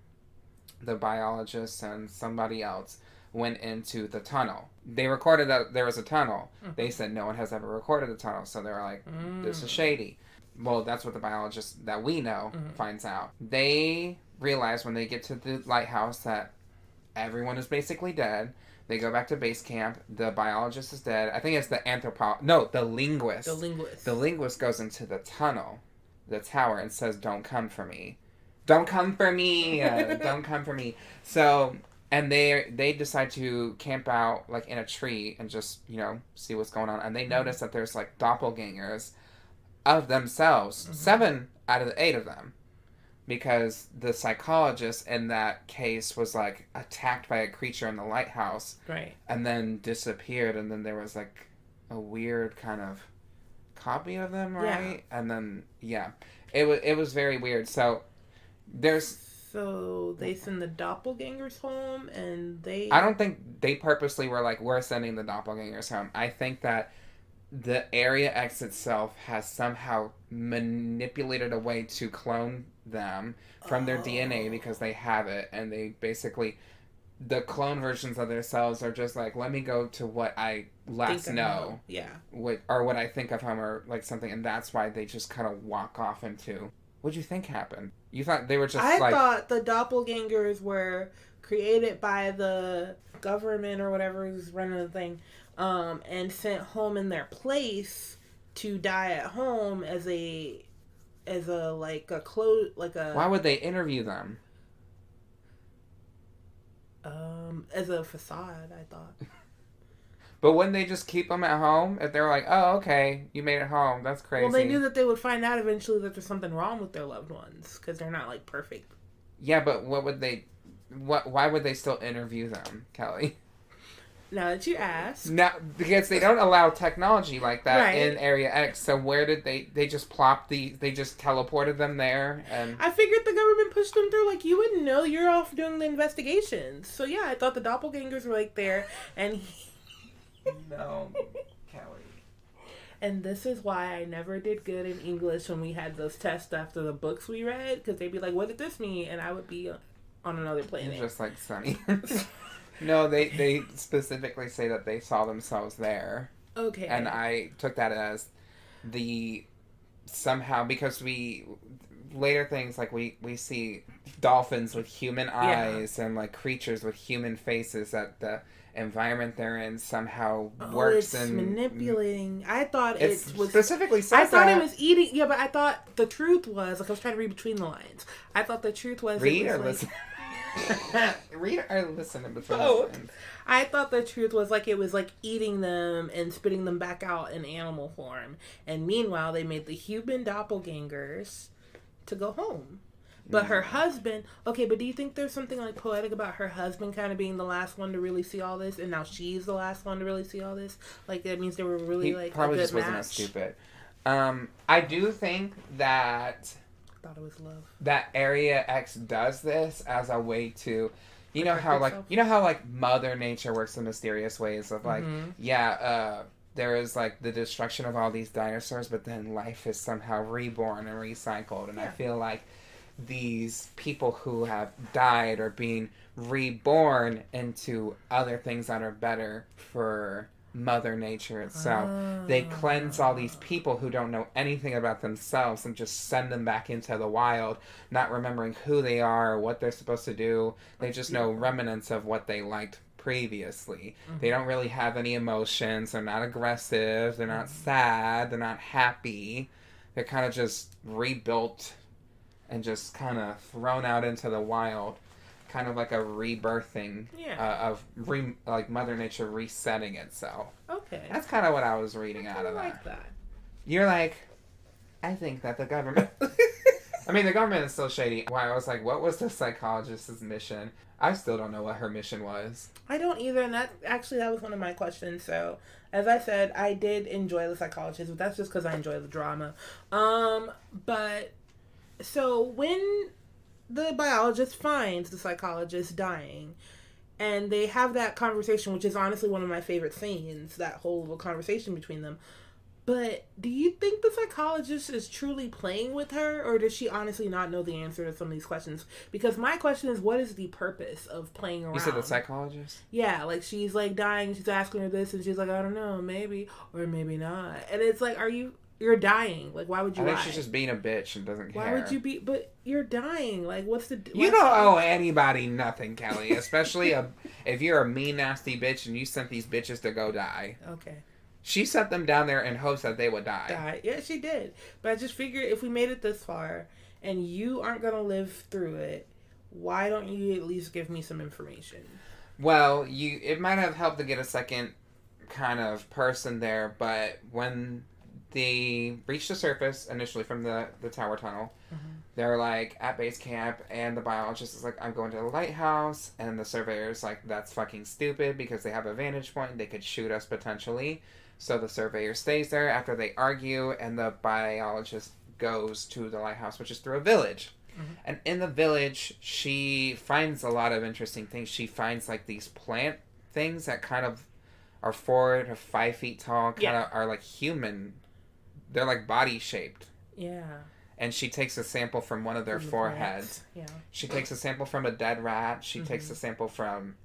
the biologist and somebody else went into the tunnel. They recorded that there was a tunnel. They said no one has ever recorded the tunnel, so they were like, this Mm. is shady. Well, that's what the biologist that we know Mhm. finds out. They realize when they get to the lighthouse that everyone is basically dead. They go back to base camp. The biologist is dead. I think it's the anthropo no, the linguist. The linguist. the linguist goes into the tunnel, the tower, and says, "Don't come for me. Don't come for me. Uh, don't come for me." So, and they they decide to camp out like in a tree and just you know see what's going on. And they notice that there's like doppelgangers of themselves, Mhm. seven out of the eight of them, because the psychologist in that case was like attacked by a creature in the lighthouse right. and then disappeared and then there was like a weird kind of copy of them Yeah. right and then yeah it was it was very weird so there's So they send the doppelgangers home, and they. i don't think they purposely were like we're sending the doppelgangers home i think that the area x itself has somehow manipulated a way to clone them from their Oh. dna because they have it and they basically the clone versions of themselves are just like let me go to what i last know Yeah. what or what I think of him or like something, and that's why they just kind of walk off into. What'd you think happened? You thought they were just I like thought the doppelgangers were created by the government or whatever who's running the thing, um, and sent home in their place to die at home as a as a like a close like a why would they interview them? um as a facade. I thought. But wouldn't they just keep them at home if they're like, oh okay, you made it home? That's crazy. Well, they knew that they would find out eventually that there's something wrong with their loved ones because they're not like perfect. Yeah, but what would they? What? Why would they still interview them, Kelli? Now that you ask, Now, because they don't allow technology like that Right. in Area X. So where did they? They just plopped the. They just teleported them there, and I figured the government pushed them through. Like you wouldn't know. You're off doing the investigations. So yeah, I thought the doppelgangers were like there, and he, no, Kelli. and this is why I never did good in English when we had those tests after the books we read because they'd be like, "What did this mean?" and I would be on another planet. Just like Sunny. no, they they specifically say that they saw themselves there, okay. and I took that as the somehow because we later things like we we see dolphins with human eyes and like creatures with human faces that the environment they're in somehow Oh, works and manipulating. I thought it was specifically I thought it was eating. Yeah, but I thought the truth was like I was trying to read between the lines. I thought the truth was read was or like- listen. read or listen in between. Both. I thought the truth was like it was like eating them and spitting them back out in animal form. And meanwhile, they made the human doppelgangers to go home. But her husband, okay, but do you think there's something like poetic about her husband kind of being the last one to really see all this, and now she's the last one to really see all this? Like that means they were really he like probably a good just wasn't match. as stupid. Um, I do think that thought it was love. that Area X does this as a way to, you know how like you know how like Mother Nature works in mysterious ways of like Mhm. yeah uh there is like the destruction of all these dinosaurs, but then life is somehow reborn and recycled, and I feel like these people who have died are being reborn into other things that are better for Mother Nature itself. They ah. cleanse all these people who don't know anything about themselves and just send them back into the wild, not remembering who they are what they're supposed to do. They just know remnants of what they liked previously. They mm-hmm. don't really have any emotions. They're not aggressive. They're not mm-hmm. sad. They're not happy. They're kind of just rebuilt and just kind of thrown out into the wild. Kind of like a rebirthing Yeah. uh, of re- like Mother Nature resetting itself. okay. That's kind of what I was reading I out of that. that. You're like, I think that the government. I mean, the government is still shady. Why I was like, what was the psychologist's mission? I still don't know what her mission was. I don't either, and that actually that was one of my questions. So, as I said, I did enjoy the psychologist, but that's just because I enjoy the drama. Um, but so when the biologist finds the psychologist dying, and they have that conversation, which is honestly one of my favorite scenes, that whole little conversation between them. But do you think the psychologist is truly playing with her, or does she honestly not know the answer to some of these questions? Because my question is, what is the purpose of playing around? You said the psychologist? Yeah, like she's like dying, she's asking her this, and she's like, I don't know, maybe or maybe not. And it's like, are you? You're dying. Like, why would you? I think lie? she's just being a bitch and doesn't care. Why would you be? But you're dying. Like, what's the? You don't owe anybody nothing, Kelli. Especially a, if you're a mean, nasty bitch and you sent these bitches to go die. Okay. She sent them down there in hopes that they would die. Die. Yeah, she did. But I just figured if we made it this far and you aren't gonna live through it, why don't you at least give me some information? Well, you it might have helped to get a second kind of person there, but when they reach the surface initially from the the tower tunnel, mm-hmm. they're like at base camp, and the biologist is like, "I'm going to the lighthouse," and the surveyor's like, "That's fucking stupid because they have a vantage point; they could shoot us potentially." So the surveyor stays there after they argue, and the biologist goes to the lighthouse, which is through a village. Mm-hmm. And in the village, she finds a lot of interesting things. She finds like these plant things that kind of are four to five feet tall, kind Yeah. of are like human. They're like body shaped. Yeah. And she takes a sample from one of their foreheads. Yeah. She takes a sample from a dead rat. She takes Mm-hmm. a sample from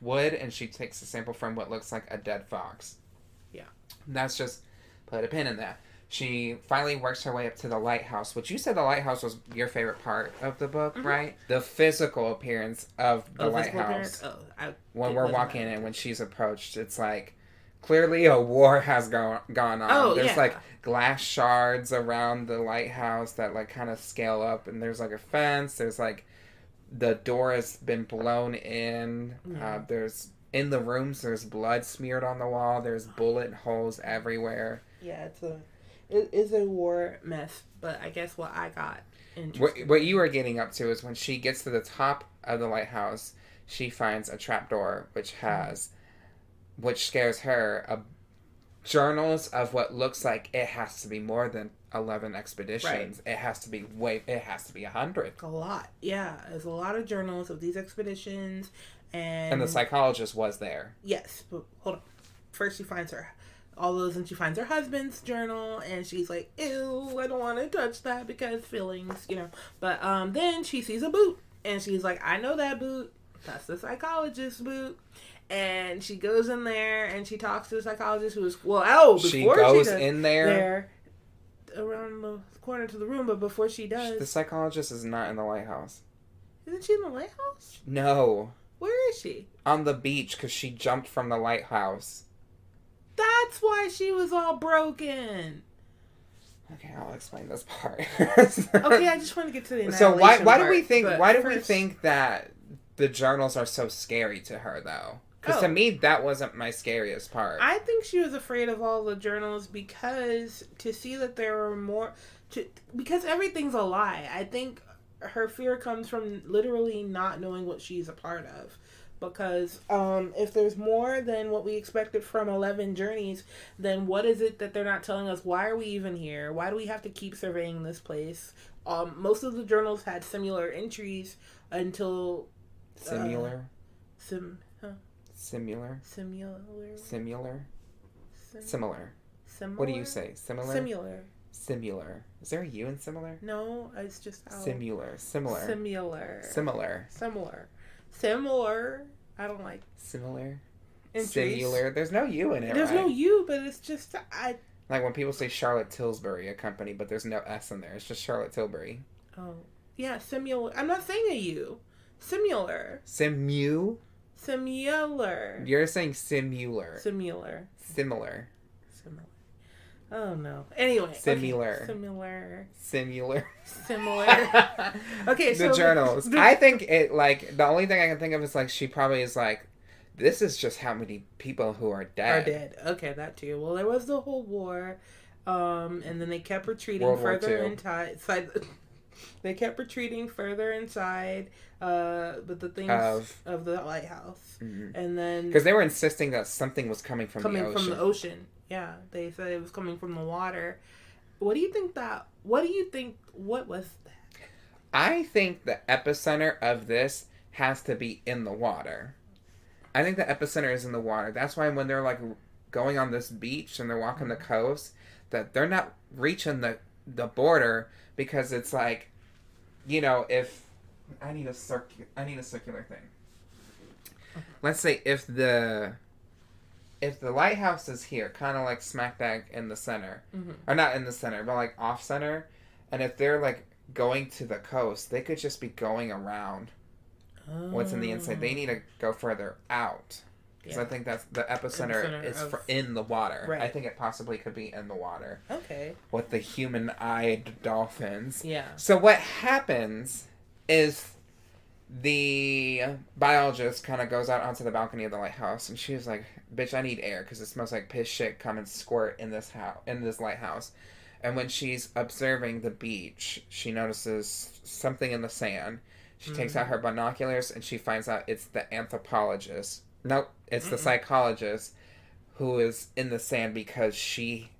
wood, and she takes a sample from what looks like a dead fox. Yeah. And that's just put a pin in that. She finally works her way up to the lighthouse, which you said the lighthouse was your favorite part of the book, right? The physical appearance of the Mm-hmm. Oh, lighthouse. Oh, I, When we're walking in, when she's approached, it's like clearly a war has gone gone on. Oh, there's yeah. like glass shards around the lighthouse that like kind of scale up, and there's like a fence. There's like the door has been blown in. Yeah. Uh, there's in the rooms. There's blood smeared on the wall. There's bullet holes everywhere. Yeah, it's a it is a war mess, but I guess what I got What, what you were getting up to is when she gets to the top of the lighthouse, she finds a trapdoor which has, which scares her, a journals of what looks like it has to be more than eleven expeditions. It has to be way. It has to be a hundred. a lot, yeah. There's a lot of journals of these expeditions, and And the psychologist was there. yes, but hold on. First, she finds her all those, and she finds her husband's journal, and she's like, "Ew, I don't want to touch that because feelings, you know." But um, then she sees a boot, and she's like, "I know that boot. That's the psychologist's boot." And she goes in there and she talks to the psychologist who is well. Oh, before She goes does- in there. there around the corner to the room, but before she does, The psychologist is not in the lighthouse. isn't she in the lighthouse? No, Where is she? on the beach because she jumped from the lighthouse. That's why she was all broken. Okay, I'll explain this part. Okay, I just want to get to the So why why do we think why do we think that the journals are so scary to her though? Because to Oh. me that wasn't my scariest part. I think she was afraid of all the journals because to see that there were more to because everything's a lie. I think her fear comes from literally not knowing what she's a part of. Because um, if there's more than what we expected from 11 journeys, then what is it that they're not telling us? Why are we even here? Why do we have to keep surveying this place? Um, most of the journals had similar entries until similar, sim, huh, similar, similar, similar, similar. similar. What do you say? Similar, Similar. similar. Is there a U in similar? No, it's just how Similar, similar, similar, similar, similar, similar. I don't like similar, entries. similar. There's no U in it. There's right? no U, but it's just I. Like when people say Charlotte Tilbury, a company, but there's no S in there. It's just Charlotte Tilbury. Oh, yeah, similar. I'm not saying a U. Similar, Simu? Similar, You're saying similar. similar, Similar. similar. Oh no. Anyway, okay. Similar. similar, Similar. similar. Okay, the so journals. the- I think it like the only thing I can think of is like she probably is like, this is just how many people who are dead. are dead. Okay, that too. Well, there was the whole war, um, and then they kept retreating World further inside. They kept retreating further inside, uh, but the things Of- of, the lighthouse, Because and then because they were insisting that something was coming from coming the ocean. from the ocean. Yeah, they said it was coming from the water. What do you think that? What do you think? What was that? I think the epicenter of this has to be in the water. I think the epicenter is in the water. That's why when they're like going on this beach and they're walking the coast, that they're not reaching the the border because it's like, you know, if I need a circular, I need a circular thing. Let's say if the if the lighthouse is here, kind of like smack dab in the center, Mhm. or not in the center, but like off center, and if they're like going to the coast, they could just be going around what's in the inside. They need to go further out. Because I think that's the epicenter, Epicenter is of- in the water. Right. I think it possibly could be in the water Okay. with the human-eyed dolphins. Yeah. So what happens is the biologist kind of goes out onto the balcony of the lighthouse, and she's like, "Bitch, I need air because it smells like piss shit. Come and squirt in this house, in this lighthouse." And when she's observing the beach, she notices something in the sand. She takes out mm-hmm. her binoculars and she finds out it's the anthropologist. Nope, it's the Mm-mm. psychologist who is in the sand because she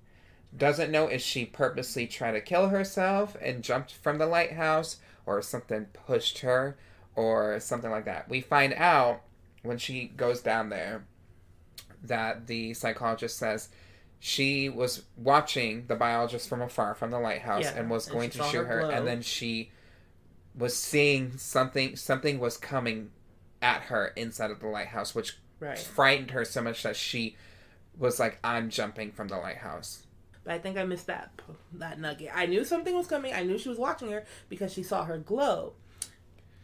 doesn't know if she purposely tried to kill herself and jumped from the lighthouse or something pushed her or something like that. We find out when she goes down there that the psychologist says she was watching the biologist from afar from the lighthouse Yeah, and was going she to shoot her her and then she was seeing something something was coming at her inside of the lighthouse which Right. frightened her so much that she was like i'm jumping from the lighthouse But I think I missed that that nugget. I knew something was coming. I knew she was watching her because she saw her glow.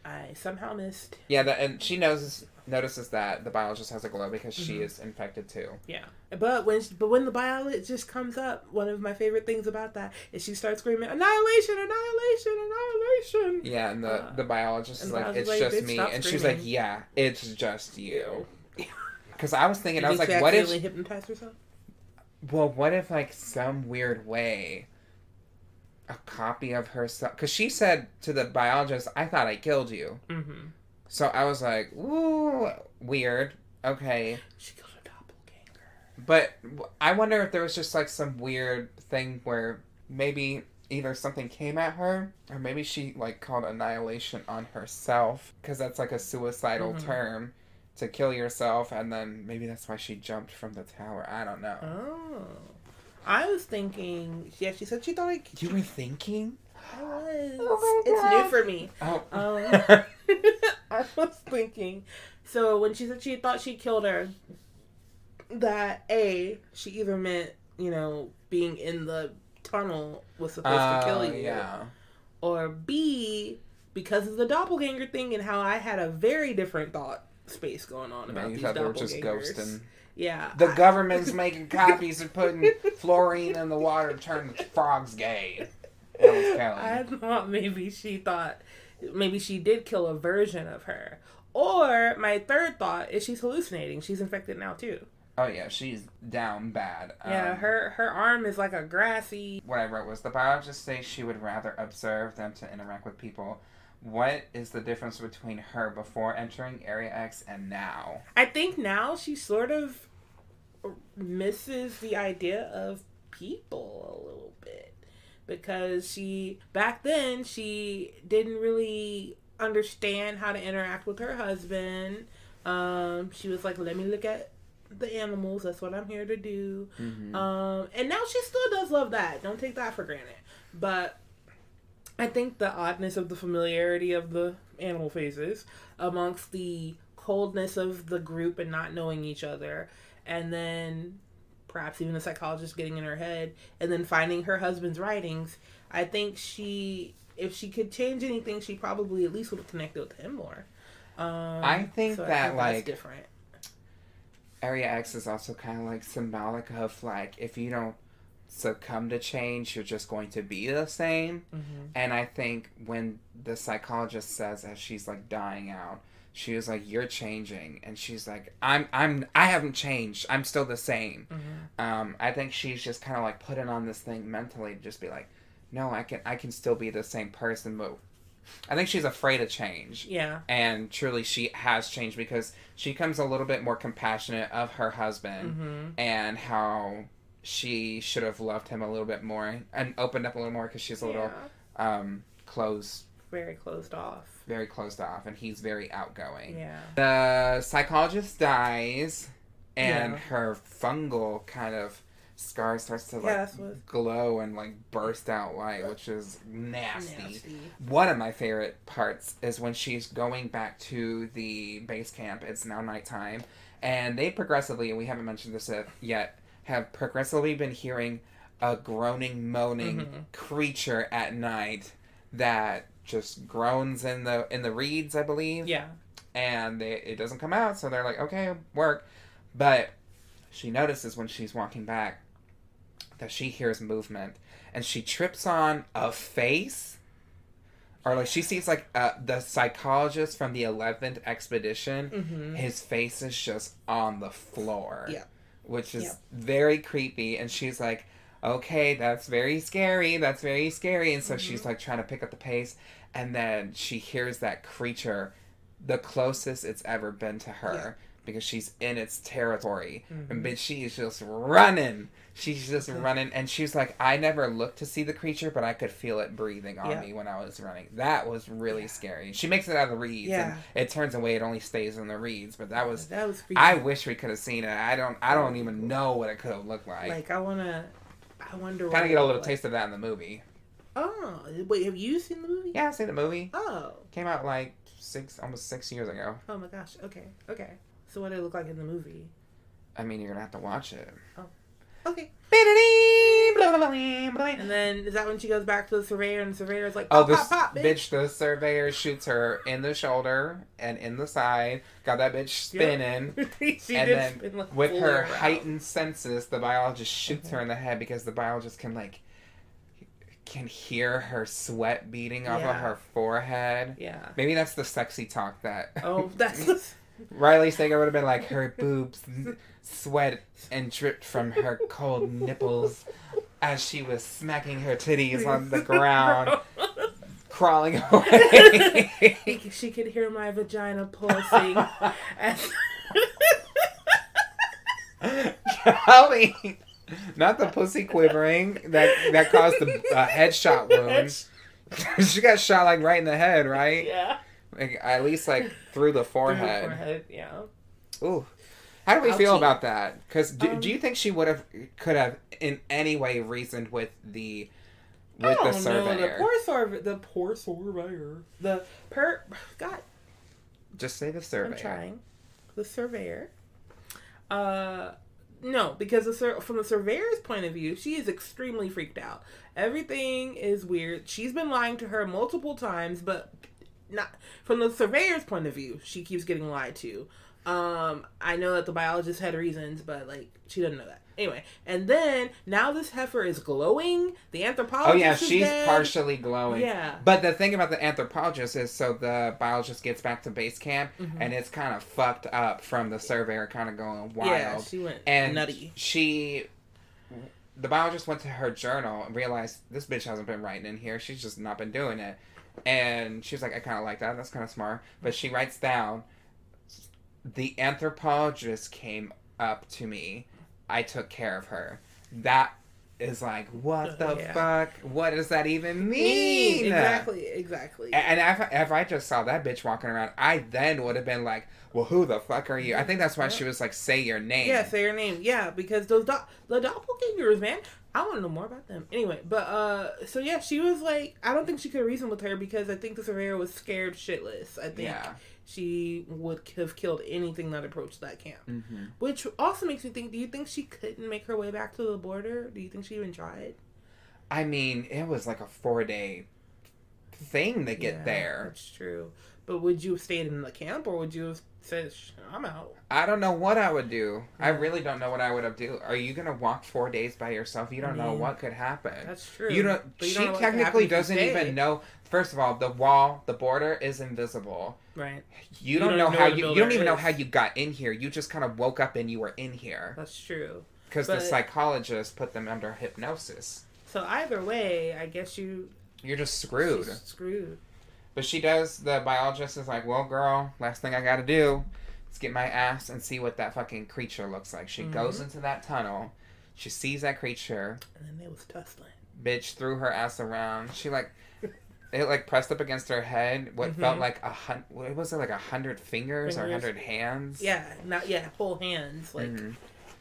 I somehow missed. yeah that, and she knows notices that the biologist has a glow because she Mhm. is infected too Yeah. But when but when the biologist comes up, one of my favorite things about that is she starts screaming annihilation, annihilation, annihilation. yeah and the, Uh, the biologist is the like it's like, just me and she's like yeah it's just you because i was thinking Did i was like what if accidentally hypnotize herself? Well, what if like some weird way a copy of herself? Because she said to the biologist, "I thought I killed you." Mm-hmm. So I was like, "Ooh, weird." Okay, She killed a doppelganger. but I wonder if there was just like some weird thing where maybe either something came at her or maybe she like called annihilation on herself because that's like a suicidal Mhm. term to kill yourself and then maybe that's why she jumped from the tower i don't know Oh. I was thinking, yeah, she said she thought I, you were thinking I was. Oh my God. it's new for me. Oh. Um, I was thinking. So when she said she thought she killed her, that A, she either meant, you know, being in the tunnel was supposed to kill Oh, you. Yeah. Or B, because of the doppelganger thing and how I had a very different thought space going on about Man, these thought were just doppelgangers. Yeah. The government's making copies and putting fluorine in the water to turn frogs gay. That was Kelli. I thought maybe she thought maybe she did kill a version of her. Or my third thought is she's hallucinating. She's infected now too. Oh yeah, she's down bad. yeah, Um, her her arm is like a grassy. What I wrote was the biologist says she would rather observe than to interact with people. What is the difference between her before entering Area X and now? I think now she sort of misses the idea of people a little bit because she back then she didn't really understand how to interact with her husband. Um, she was like, "Let me look at the animals. That's what I'm here to do." Mm-hmm. Um, and now she still does love that. Don't take that for granted. But I think the oddness of the familiarity of the animal faces amongst the coldness of the group and not knowing each other, and then perhaps even the psychologist getting in her head, and then finding her husband's writings. I think she, if she could change anything, she probably at least would have connected with him more. Um, I think so that, that's like, different. Area X is also kind of like symbolic of like if you don't succumb to change, you're just going to be the same. Mm-hmm. And I think when the psychologist says as she's like dying out, she was like, "You're changing," and she's like, "I'm, I'm, I haven't changed. I'm still the same." Mm-hmm. Um, I think she's just kind of like putting on this thing mentally to just be like, no, I can I can still be the same person, but I think she's afraid of change. Yeah. And truly, she has changed because she comes a little bit more compassionate of her husband Mm-hmm. and how she should have loved him a little bit more and opened up a little more because she's a little Yeah. um, closed, Very closed off. very closed off, and he's very outgoing. Yeah. The psychologist dies, and Yeah. her fungal kind of scar starts to like that's what- glow and like burst out white, which is nasty. Nasty. One of my favorite parts is when she's going back to the base camp. It's now nighttime, and they progressively, and we haven't mentioned this yet, have progressively been hearing a groaning, moaning Mhm. creature at night that just groans in the in the reeds, I believe Yeah. and they, it doesn't come out so they're like okay work but she notices when she's walking back that she hears movement and she trips on a face or like she sees like uh, the psychologist from the 11th expedition Mm-hmm. his face is just on the floor Yeah. Which is Yeah. very creepy and she's like okay that's very scary that's very scary and so mm-hmm. she's like trying to pick up the pace and then she hears that creature the closest it's ever been to her because she's in its territory and mm-hmm. but she is just running she's just running and she's like i never looked to see the creature but i could feel it breathing on Yeah. me when i was running that was really scary she makes it out of the reeds Yeah. and it turns away it only stays in the reeds but that was that was creepy. I wish we could have seen it. I don't. I don't even know what it could have looked like. like I wanna. I wonder. kind of get a little looked taste of that in the movie. Oh wait, have you seen the movie? Yeah, i've seen the movie. Oh. Came out like six, almost six years ago. Oh my gosh. Okay. Okay. So what did it look like in the movie? I mean, you're gonna have to watch it. Oh. Okay. Oh, And then is that when she goes back to the surveyor and the surveyor's like, pop, this pop, pop, bitch. bitch. The surveyor shoots her in the shoulder and in the side. Got that bitch spinning. she and did then spin, like, With her around. heightened senses, the biologist shoots Mm-hmm. her in the head because the biologist can like can hear her sweat beating off of her forehead. Yeah. Maybe that's the sexy talk that Oh, that's Riley's thing. would have been like her boobs sweat and dripped from her cold nipples as she was smacking her titties on the ground, crawling away. she could hear my vagina pulsing. as- Golly. Not the pussy quivering that that caused the uh, headshot wound. she got shot like right in the head, right? yeah. Like, at least like through the forehead. Through Forehead, yeah. Ooh. How do we feel Ouchie. about that? Because do, Um, do you think she would have could have in any way reasoned with the with I the don't know, the poor surveyor. The poor surveyor. The per. God, Just say the surveyor. I'm trying. The surveyor. Uh, no, because the sur- from the surveyor's point of view, she is extremely freaked out. Everything is weird. She's been lying to her multiple times, but not from the surveyor's point of view. She keeps getting lied to. Um, I know that the biologist had reasons, but like she doesn't know that. Anyway, and then now this heifer is glowing. The anthropologist. Oh yeah, she's dead. partially glowing. Yeah. But the thing about the anthropologist is, so the biologist gets back to base camp, Mm-hmm. and it's kind of fucked up from the surveyor kind of going wild. Yeah, she went and nutty. she the biologist went to her journal and realized this bitch hasn't been writing in here. She's just not been doing it. And she's like i kind of like that. That's kind of smart. But she writes down the anthropologist came up to me. I took care of her. That is like what the Yeah. fuck what does that even mean Exactly, exactly. and if, if I just saw that bitch walking around, I then would have been like, "Well, who the fuck are you?" I think that's why she was like, "Say your name." Yeah, say your name. Yeah, because those do- the doppelgangers, man. I want to know more about them. Anyway, but uh, so yeah, she was like, I don't think she could reason with her because I think the surveyor was scared shitless. I think Yeah. She would have killed anything that approached that camp. hmm Which also makes me think: Do you think she couldn't make her way back to the border? Do you think she even tried? I mean, it was like a four day thing to get Yeah, there. That's true. But would you have stayed in the camp, or would you have said, "I'm out"? I don't know what I would do. I really don't know what I would have do. Are you gonna walk four days by yourself? You don't know mean, what could happen. That's true. You don't. You she don't know what could happen technically doesn't even know. First of all, the wall, the border is invisible. Right. You, You don't, don't know know how you. You don't even know how you got in here. You just kind of woke up and you were in here That's true. because the psychologist put them under hypnosis. So either way, I guess you You're just screwed. screwed. But she does. The biologist is like, "Well, girl, last thing I got to do is get my ass and see what that fucking creature looks like." She mm-hmm. goes into that tunnel. She sees that creature. And then they was tussling. Bitch threw her ass around. She like. It like pressed up against her head. What felt Mhm. like a hun- what was it like a hundred fingers, or a hundred hands? Yeah, not yeah, whole hands like Mhm.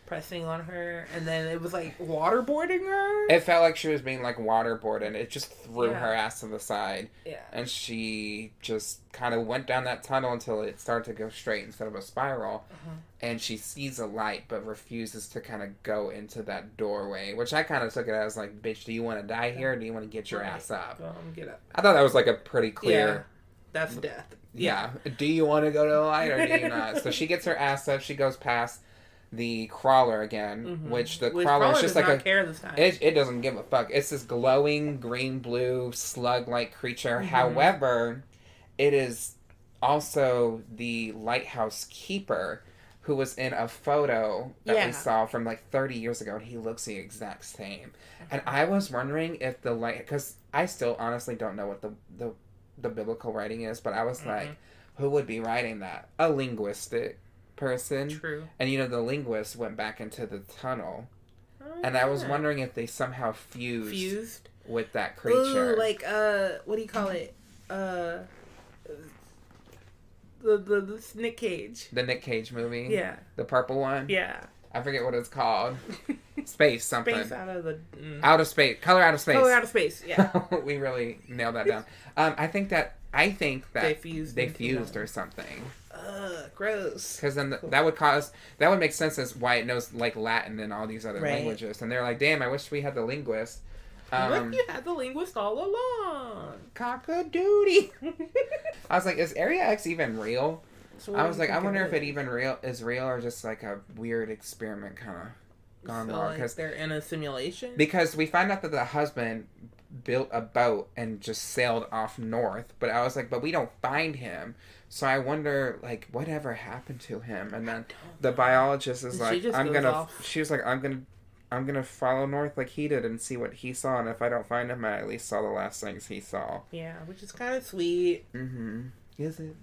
Pressing on her, and then it was like waterboarding her. It felt like she was being like waterboarded. And it just threw Yeah. her ass to the side, yeah, and she just kind of went down that tunnel until it started to go straight instead of a spiral. Uh-huh. And she sees a light, but refuses to kind of go into that doorway. Which I kind of took it as like, "Bitch, do you want to die here, or do you want to get your Right. ass up?" Go on, get up. I thought that was like a pretty clear. Yeah, clear. that's death. Yeah. Do you want to go to the light or do you not? so she gets her ass up. She goes past the crawler again, Mhm. which the Which crawler is just like a care this time. It, it doesn't give a fuck. It's this glowing green blue slug like creature. Mhm. However, it is also the lighthouse keeper who was in a photo that Yeah. we saw from like 30 years ago and he looks the exact same. And I was wondering if the light because I still honestly don't know what the the the biblical writing is, but I was like, Mhm. who would be writing that? A linguistic person. True. And you know the linguist went back into the tunnel. And I was wondering if they somehow fused, fused. with that creature. Ooh, like uh, what do you call it? Uh, the the the Nick Cage. the Nick Cage movie. Yeah, The purple one. yeah. I forget what it's called. Space something. Space out of the mm. Out of space. Color out of space. color out of space. Yeah, we really nailed that down. Um, I think that I think that they fused. they fused or something. Ugh, gross. Because then th- that would cause that would make sense as why it knows like Latin and all these other Right. languages. And they're like, damn, I wish we had the linguist. Um, you had the linguist all along? cock a doody. I was like, is Area X even real? So I was like, I wonder if it even real is real or just like a weird experiment kind of gone So, wrong. like, Because they're in a simulation. because we find out that the husband built a boat and just sailed off north, but I was like, but we don't find him. So I wonder, like, whatever happened to him? And then the biologist is like, I'm gonna. off. She was like, I'm gonna. I'm gonna follow north like he did and see what he saw, and if I don't find him, I at least saw the last things he saw. yeah, which is kind of sweet. Mm-hmm. Is it?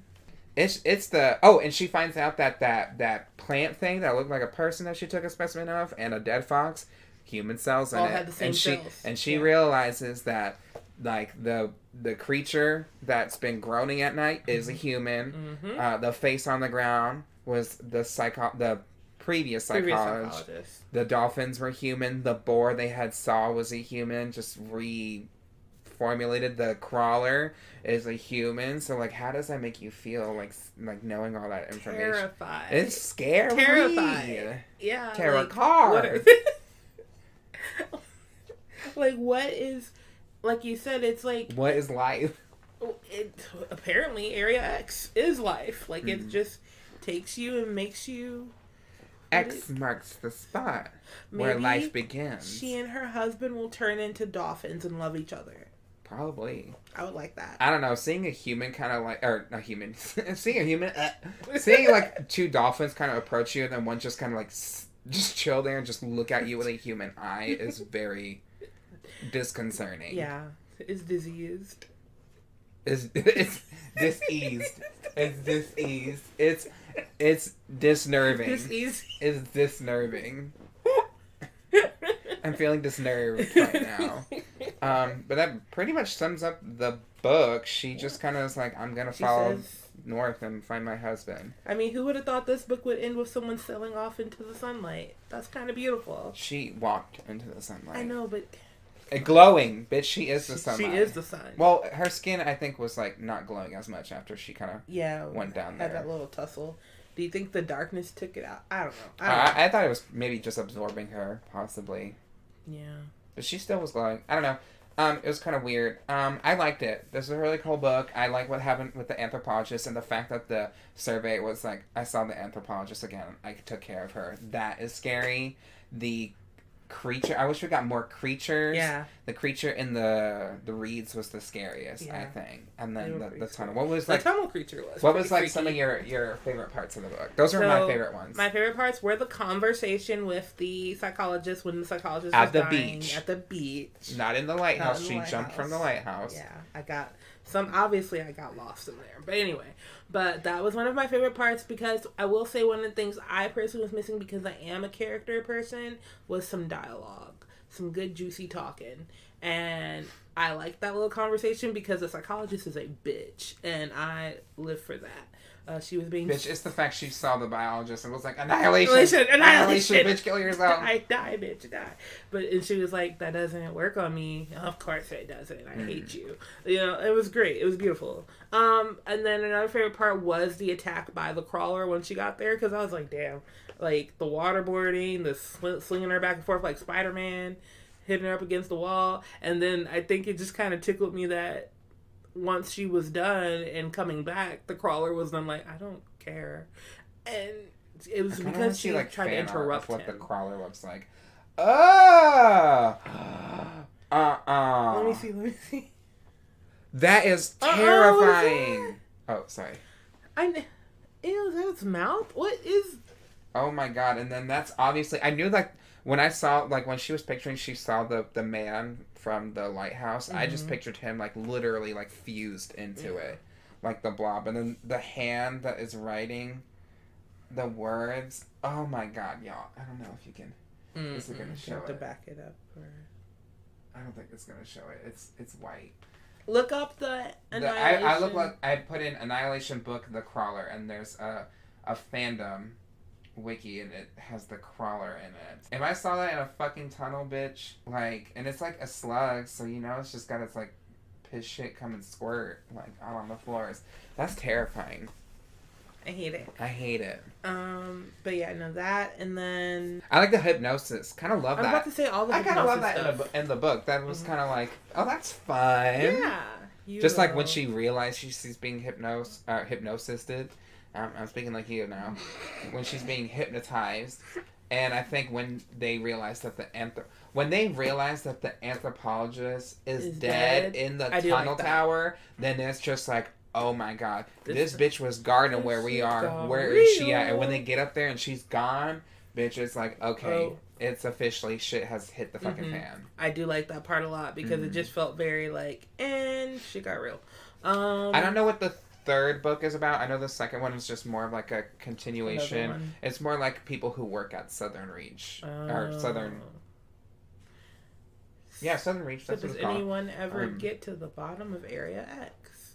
It's it's the oh, and she finds out that that that plant thing that looked like a person that she took a specimen of and a dead fox, human cells in All it, the same and she cells. and she Yeah. realizes that like the the creature that's been groaning at night is a human. Mm-hmm. Uh, the face on the ground was the psycho the previous Previous psychologist. psychologist. The dolphins were human. The boar they had saw was a human. Just reformulated. The crawler is a human. So like, how does that make you feel? Like like knowing all that information. Terrified. It's scary. Terrified. yeah. Terror like, like what is like you said it's like What is life? it apparently area x is life like Mhm. it just takes you and makes you X marks the spot where life begins. she and her husband will turn into dolphins and love each other Probably. i would like that I don't know. Seeing a human kind of like, or not human, seeing a human, uh, seeing like two dolphins kind of approach you and then one just kind of like s- just chill there and just look at you with a human eye is very disconcerting. yeah is diseased It's, it's diseased. It's diseased. It's it's disnerving. diseased It's disnerving. I'm feeling disnerved right now. Um, but that pretty much sums up the book. She just kind of is like, I'm gonna she follow says north and find my husband. i mean who would have thought this book would end with someone sailing off into the sunlight that's kind of beautiful She walked into the sunlight. i know but Uh, glowing, bitch. She is the sunlight. she is the sun Well, her skin, I think, was like not glowing as much after she kind of. yeah went down had there. that little tussle do you think the darkness took it out i don't know i I, don't know I, thought it was maybe just absorbing her, possibly, yeah but she still was glowing. I don't know. Um, it was kind of weird. Um, I liked it. This is a really cool book. I like what happened with the anthropologist and the fact that the survey was like, I saw the anthropologist again. I took care of her. That is scary. The creature. I wish we got more creatures. Yeah. The creature in the the reeds was the scariest, I think. And then the, the tunnel. What was The like? tunnel creature was. What was like some of your your favorite parts of the book? Those are my favorite ones. My favorite parts were the conversation with the psychologist when the psychologist At was the dying beach. at the beach. Not in the lighthouse. in the she jumped from the lighthouse. Yeah, I got some. Obviously, I got lost in there. But anyway, but that was one of my favorite parts because I will say one of the things I personally was missing because I am a character person was some dialogue, some good juicy talking, and I like that little conversation because the psychologist is a bitch, and I live for that. Uh, she was being Bitch, it's the fact she saw the biologist and was like, annihilation, Annihilation, annihilation, annihilation. bitch, kill yourself. I die, bitch, die. But and she was like, that doesn't work on me. Of course it doesn't. I Mm. hate you. You know, it was great. It was beautiful. Um, and then another favorite part was the attack by the crawler when she got there because I was like, damn, like the waterboarding, the sl- slinging her back and forth like Spider Man, hitting her up against the wall, and then I think it just kind of tickled me that once she was done and coming back, the crawler was then like, I don't care, and it was because see, she like tried to interrupt what him. the crawler looks like. Oh, uh, uh Let me see. Let me see. That is terrifying. Oh, sorry. I. Ew, is that its mouth? What is? Oh my god! And then that's obviously I knew like when I saw like when she was picturing she saw the the man from the lighthouse. I just Mhm. pictured him like literally like fused into Yeah. it, like the blob, and then the hand that is writing the words. Oh my god, y'all! I don't know if you can. Is it gonna show have to it? back it up. Or... I don't think it's gonna show it. It's it's white. Look up the The, I, I look like I put in Annihilation book the crawler and there's a a fandom wiki and it has the crawler in it. If I saw that in a fucking tunnel, bitch, like and it's like a slug, so you know it's just got its like piss shit come and squirt like out on the floors. That's terrifying. I hate it. I hate it. Um, but yeah, no that, and then I like the hypnosis. Kind of love I'm that. about to say all the. I kind of love that in the, in the book. That was Mhm. kind of like, oh, that's fun. Yeah. Just like when she realized she, she's being hypnos uh, hypnosisted. Um, I'm speaking like you now. when she's being hypnotized, and I think when they realize that the anthrop when they realize that the anthropologist is, Is dead, dead. in the I do like tunnel tower, then it's just like. Oh my god. This, This- bitch was guarding where we are. Where is she at? And when they get up there and she's gone, bitch, it's like, okay, Oh. it's officially shit has hit the fucking Mhm. fan. I do like that part a lot because it Mhm. just felt very like, and she got real. Um, I don't know what the third book is about. I know the second one is just more of like a continuation. It's more like people who work at Southern Reach or Oh. Southern. Yeah, Southern Reach. So does it's called. anyone ever Um, get to the bottom of Area X?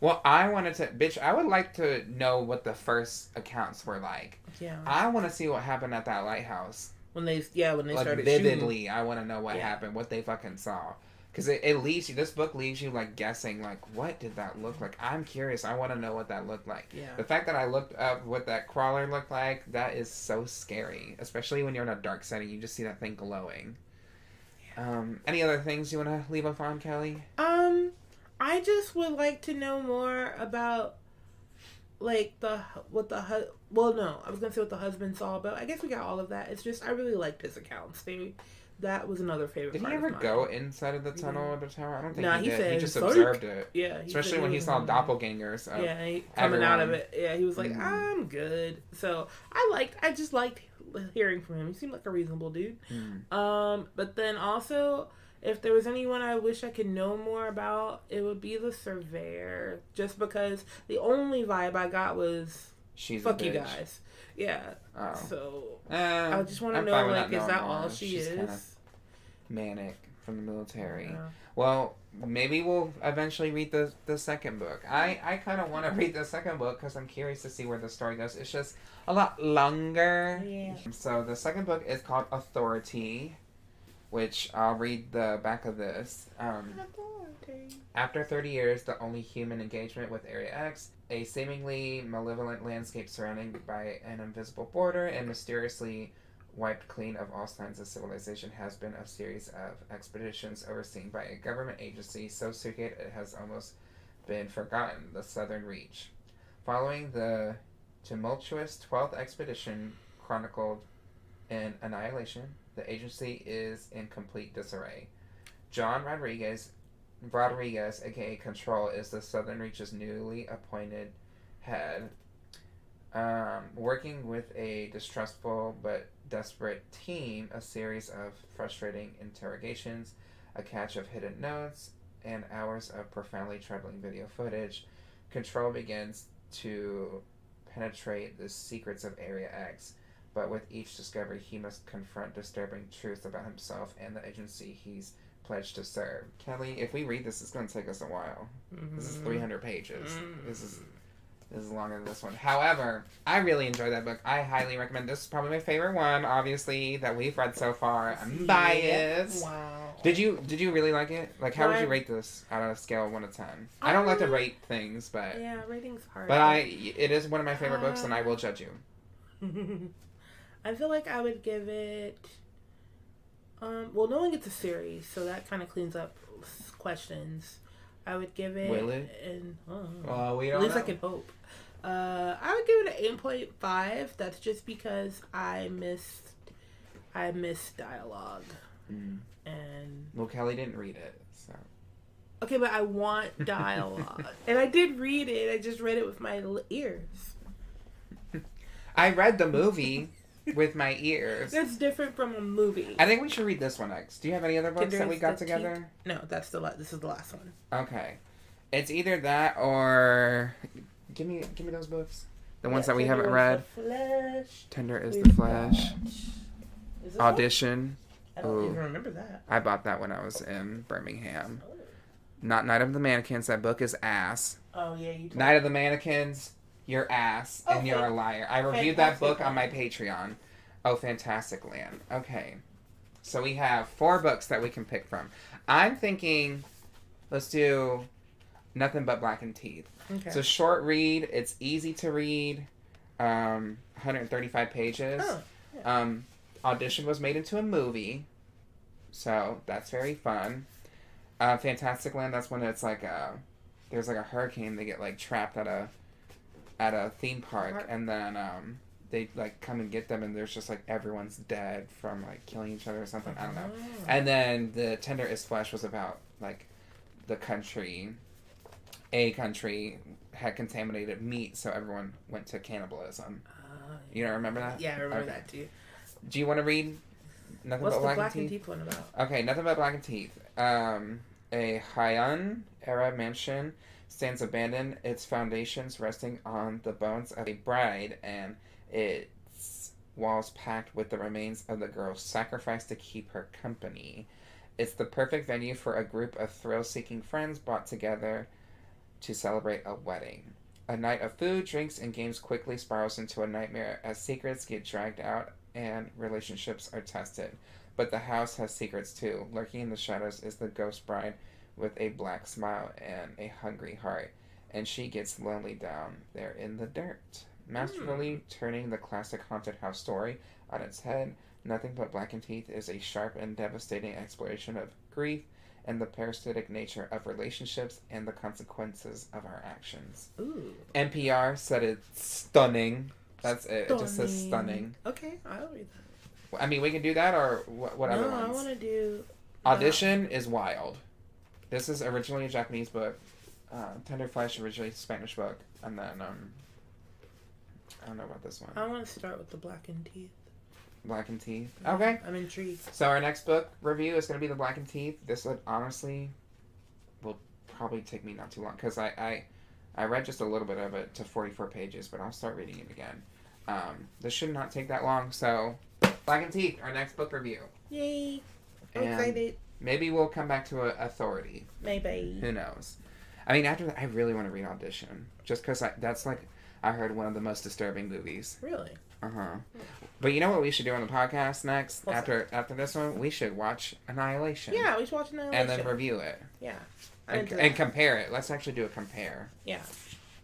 Well, I wanted to, bitch. I would like to know what the first accounts were like. Yeah. I want to see what happened at that lighthouse. When they yeah when they like started shooting. vividly, I want to know what Yeah. happened, what they fucking saw. Because it, it leaves you. This book leaves you like guessing, like what did that look like? I'm curious. I want to know what that looked like. Yeah. The fact that I looked up what that crawler looked like, that is so scary. Especially when you're in a dark setting, you just see that thing glowing. yeah. Um, any other things you want to leave off on, Kelli? Um, I just would like to know more about like the what the hu- well no I was gonna say what the husband saw but I guess we got all of that. It's just I really liked his accounts. They that was another favorite. Did he part of ever mine. go inside of the He tunnel of the tower? I don't think Nah, he he did. he just "Psych." observed it. Yeah, he Especially when he saw in- doppelgangers. Of, Yeah, he, coming out of it. Yeah, he was like, Mm. I'm good. So I liked. I just liked hearing from him. He seemed like a reasonable dude. Hmm. Um, but then also, if there was anyone I wish I could know more about, it would be the surveyor. Just because the only vibe I got was She's fuck a you bitch. guys. Yeah. Oh. So Eh, I just want to know, like, is that more. all she She's is? kinda manic from the military. Yeah. Well, maybe we'll eventually read the the second book. I I kind of want to read the second book because I'm curious to see where the story goes. It's just a lot longer. Yeah. So the second book is called Authority, which I'll read the back of this. Um, after 30 years, the only human engagement with Area X, a seemingly malevolent landscape surrounded by an invisible border and mysteriously wiped clean of all signs of civilization, has been a series of expeditions overseen by a government agency so secret it has almost been forgotten the Southern Reach. Following the tumultuous 12th expedition chronicled in Annihilation, The agency is in complete disarray. John Rodriguez, Rodriguez, aka Control, is the Southern Reach's newly appointed head. Um, working with a distrustful but desperate team, a series of frustrating interrogations, a catch of hidden notes, and hours of profoundly troubling video footage, Control begins to penetrate the secrets of Area X. But with each discovery, he must confront disturbing truths about himself and the agency he's pledged to serve. Kelli, if we read this, it's going to take us a while. This is mm-hmm. 300 pages. Mm-hmm. This is this is longer than this one. However, I really enjoyed that book. I highly recommend. This is probably my favorite one, obviously, that we've read so far. I'm biased. Wow. Did you did you really like it? Like, how would you rate this out of a scale of one to ten? I don't like to Um, rate things, but Yeah, rating's hard. but I it is one of my favorite books, and I uh, will judge you. I feel like I would give it. Um, well, knowing it's a series, so that kind of cleans up questions. I would give it. Will it? Oh, Well, we at don't least know. I can hope. Uh, I would give it an eight point five. That's just because I missed, I missed dialogue Mm. and Well, Kelli didn't read it, so okay, but I want dialogue, and I did read it. I just read it with my ears. I read the movie with my ears. That's different from a movie. I think we should read this one next. Do you have any other books that we got the together? No, that's the la- this is the last one. Okay, it's either that or give me give me those books. The ones Yeah, that we haven't read. Flesh. Tender is the Flesh. Is Audition. one? I don't Ooh. even remember that. I bought that when I was in Birmingham. Not Night of the Mannequins. That book is ass. Oh yeah, you. Night of the Mannequins. You're ass and Okay. you're a liar. I reviewed that book on my Patreon. Oh, Fantastic Land. Okay. So we have four books that we can pick from. I'm thinking, let's do Nothing But Black and Teeth. Okay. It's a short read. It's easy to read. Um, 135 pages. Oh, yeah. Um, Audition was made into a movie, so that's very fun. Uh, Fantastic Land. That's when it's like a there's like a hurricane. They get like trapped at a at a theme park, Park. and then um, they like come and get them, and there's just like everyone's dead from like killing each other or something. I don't know. Oh. And then the Tender is Flesh was about like the country, a country had contaminated meat, so everyone went to cannibalism. Uh, You don't remember that? yeah, I remember Okay. that too. Do you want to read Nothing What's But the Black, Black and Teeth? Teeth one about? Okay, Nothing But Black and Teeth. Um, a Heian era mansion stands abandoned, its foundations resting on the bones of a bride and its walls packed with the remains of the girl sacrificed to keep her company. It's the perfect venue for a group of thrill seeking friends brought together to celebrate a wedding. A night of food, drinks, and games quickly spirals into a nightmare as secrets get dragged out and relationships are tested. But the house has secrets too. Lurking in the shadows is the ghost bride with a black smile and a hungry heart, and she gets lonely down there in the dirt. Masterfully hmm. turning the classic haunted house story on its head, Nothing But Black and Teeth is a sharp and devastating exploration of grief and the parasitic nature of relationships and the consequences of our actions. Ooh. NPR said it's stunning. That's it. It just says stunning. Okay, I'll read that. I mean, we can do that or what, what no, other I want to do. Audition is wild. This is originally a Japanese book. Uh, Tender Flesh originally a Spanish book, and then um, I don't know about this one. I want to start with the Black and Teeth. Black and Teeth. Okay. I'm intrigued. So our next book review is going to be the Black and Teeth. This would honestly will probably take me not too long because I, I I read just a little bit of it to 44 pages, but I'll start reading it again. Um, this should not take that long. So Black and Teeth, our next book review. Yay! I'm And excited. Maybe we'll come back to a Authority. Maybe. Who knows? I mean, after that, I really want to read Audition, just because that's like I heard one of the most disturbing movies. Really? Uh huh. But you know what we should do on the podcast next? What's after after this one, we should watch Annihilation. Yeah, we should watch Annihilation. And then review it yeah. And, and compare it. Let's actually do a compare. Yeah.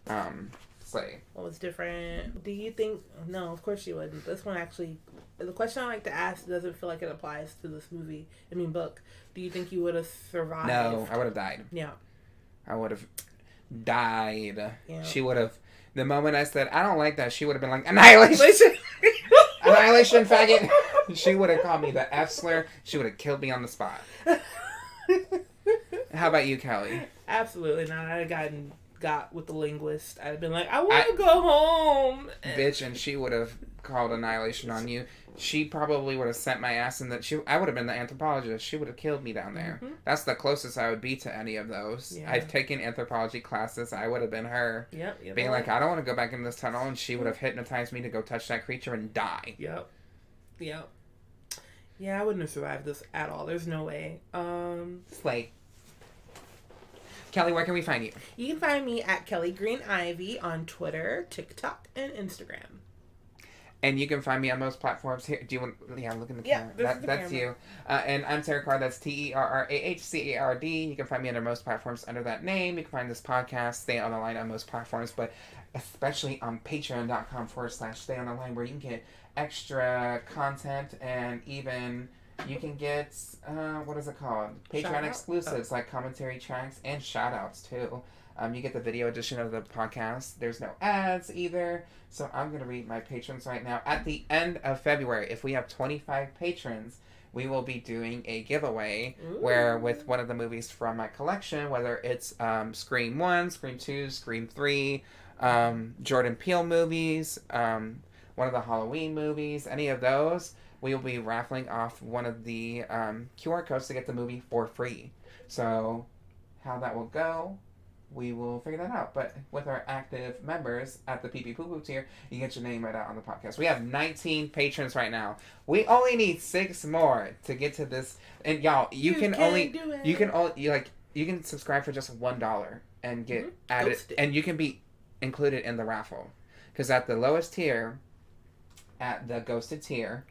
Um, say What was different? Do you think? No, of course you wouldn't. This one actually, the question I like to ask doesn't feel like it applies to this movie. I mean, book. Do you think you would have survived? no, I would have died. Yeah. I would have died. Yeah. She would have. The moment I said I don't like that, she would have been like Annihilation, Annihilation, faggot. she would have called me the F slur. She would have killed me on the spot. How about you, Kelli? Absolutely not. I'd have gotten got with the linguist. I'd have been like, I want to go home. Bitch, and she would have called annihilation on you. She probably would have sent my ass in that. She, I would have been the anthropologist. She would have killed me down there. Mhm. That's the closest I would be to any of those. Yeah. I've taken anthropology classes. I would have been her, Yep. yep being like, I don't want to go back into this tunnel, and she would have hypnotized me to go touch that creature and die. Yep. Yep. Yeah, I wouldn't have survived this at all. There's no way. Um, Slay. Kelli, where can we find you? you can find me at Kelli Green Ivy on Twitter, TikTok, and Instagram. And you can find me on most platforms. Here, do you want? Yeah, look in the Yeah, camera. That, the that's camera. you. Uh, and I'm Terrah Card. That's T E R R A H C A R D. You can find me under most platforms under that name. You can find this podcast, Stay on the Line, on most platforms, but especially on Patreon.com forward slash Stay on the Line, where you can get extra content and even you can get uh, what is it called? Patreon exclusives like commentary tracks and shout outs too. Um, you get the video edition of the podcast. There's no ads either. So I'm going to read my patrons right now. At the end of February, if we have 25 patrons, we will be doing a giveaway where with one of the movies from my collection, whether it's um, Scream 1, Scream 2, Scream 3, um, Jordan Peele movies, um, one of the Halloween movies, any of those, we will be raffling off one of the um, QR codes to get the movie for free. So, how that will go, we will figure that out. But with our active members at the PP Poo Poo tier, you get your name right out on the podcast. We have 19 patrons right now. We only need six more to get to this. And y'all, you, can, only do it. you can only you like you can subscribe for just one dollar and get Mhm. added, and you can be included in the raffle. Because at the lowest tier, at the ghosted tier,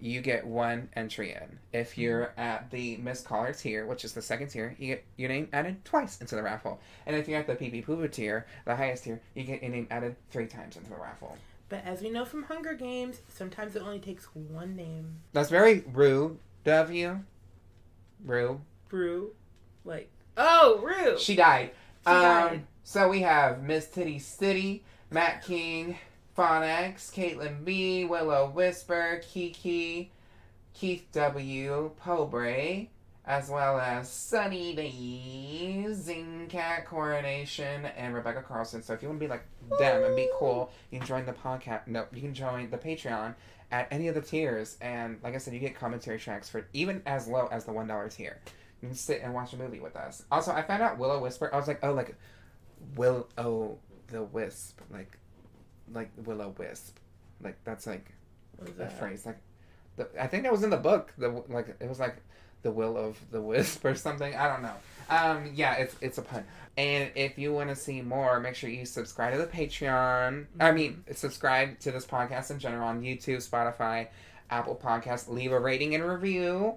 you get one entry in. If you're at the Missed Caller tier, which is the second tier, you get your name added twice into the raffle. And if you're at the PP Poo tier, the highest tier, you get your name added three times into the raffle. But as we know from Hunger Games, sometimes it only takes one name. That's very rude of you. Rude. Brew. Like, oh, Rue. She died. She um, died. So we have Miss Titty City, Matt King, X, Caitlin B, Willow Whisper, Kiki, Keith W, Pobre, as well as Sunny Day, Zingcat Coronation, and Rebecca Carlson. So if you want to be like them and be cool, you can join the podcast. No, you can join the Patreon at any of the tiers. And like I said, you get commentary tracks for even as low as the one dollar tier. You can sit and watch a movie with us. Also, I found out Willow Whisper. I was like, oh, like Will oh the Wisp, like like Willow Wisp, like that's like What is a that? phrase. Like the I think that was in the book. The like it was like the will of the wisp or something. I don't know. Um, yeah, it's it's a pun. And if you want to see more, make sure you subscribe to the Patreon. I mean, subscribe to this podcast in general on YouTube, Spotify, Apple Podcast. Leave a rating and review.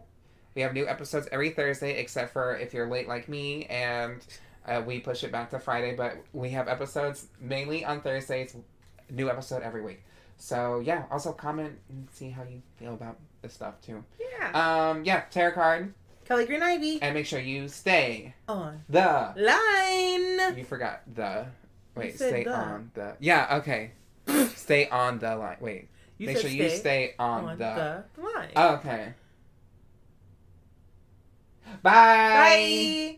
We have new episodes every Thursday, except for if you're late like me, and uh, we push it back to Friday. But we have episodes mainly on Thursdays. New episode every week. So yeah, also comment and see how you feel about this stuff too. Yeah. Um, yeah, Terrah Card, Kelli Green Ivy and make sure you stay on the. line. You forgot the. Wait, stay the. on the. Yeah, okay. stay on the line. Wait, You make said sure you stay on, on the. the line. Okay. Bye. Bye.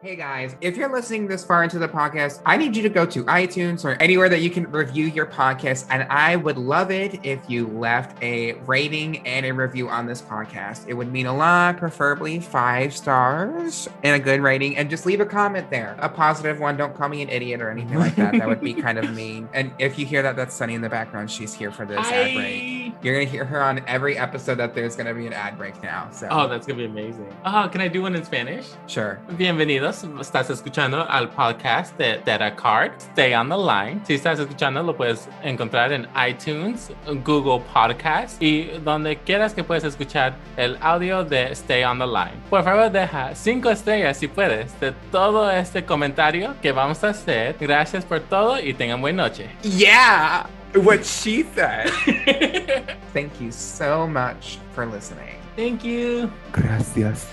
Hey guys, if you're listening this far into the podcast, I need you to go to iTunes or anywhere that you can review your podcast. And I would love it if you left a rating and a review on this podcast. It would mean a lot, preferably five stars and a good rating. And just leave a comment there, a positive one. Don't call me an idiot or anything like that. That would be kind of mean. And if you hear that, that's Sunny in the background. She's here for this ad break. You're going to hear her on every episode that there's going to be an ad break now. So, Oh, that's gonna be amazing. Oh, can I do one in Spanish? sure. Bienvenidos. Estás escuchando al podcast de Terrah Card. Stay on the line. Si estás escuchando, lo puedes encontrar en iTunes, Google Podcast y donde quieras que puedes escuchar el audio de Stay on the Line. Por favor, deja cinco estrellas si puedes de todo este comentario que vamos a hacer. Gracias por todo y tengan buena noche. Yeah, what she said. Thank you so much for listening. Thank you. Gracias.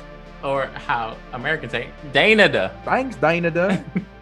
Or how Americans say, Dana. Thanks, Dinah.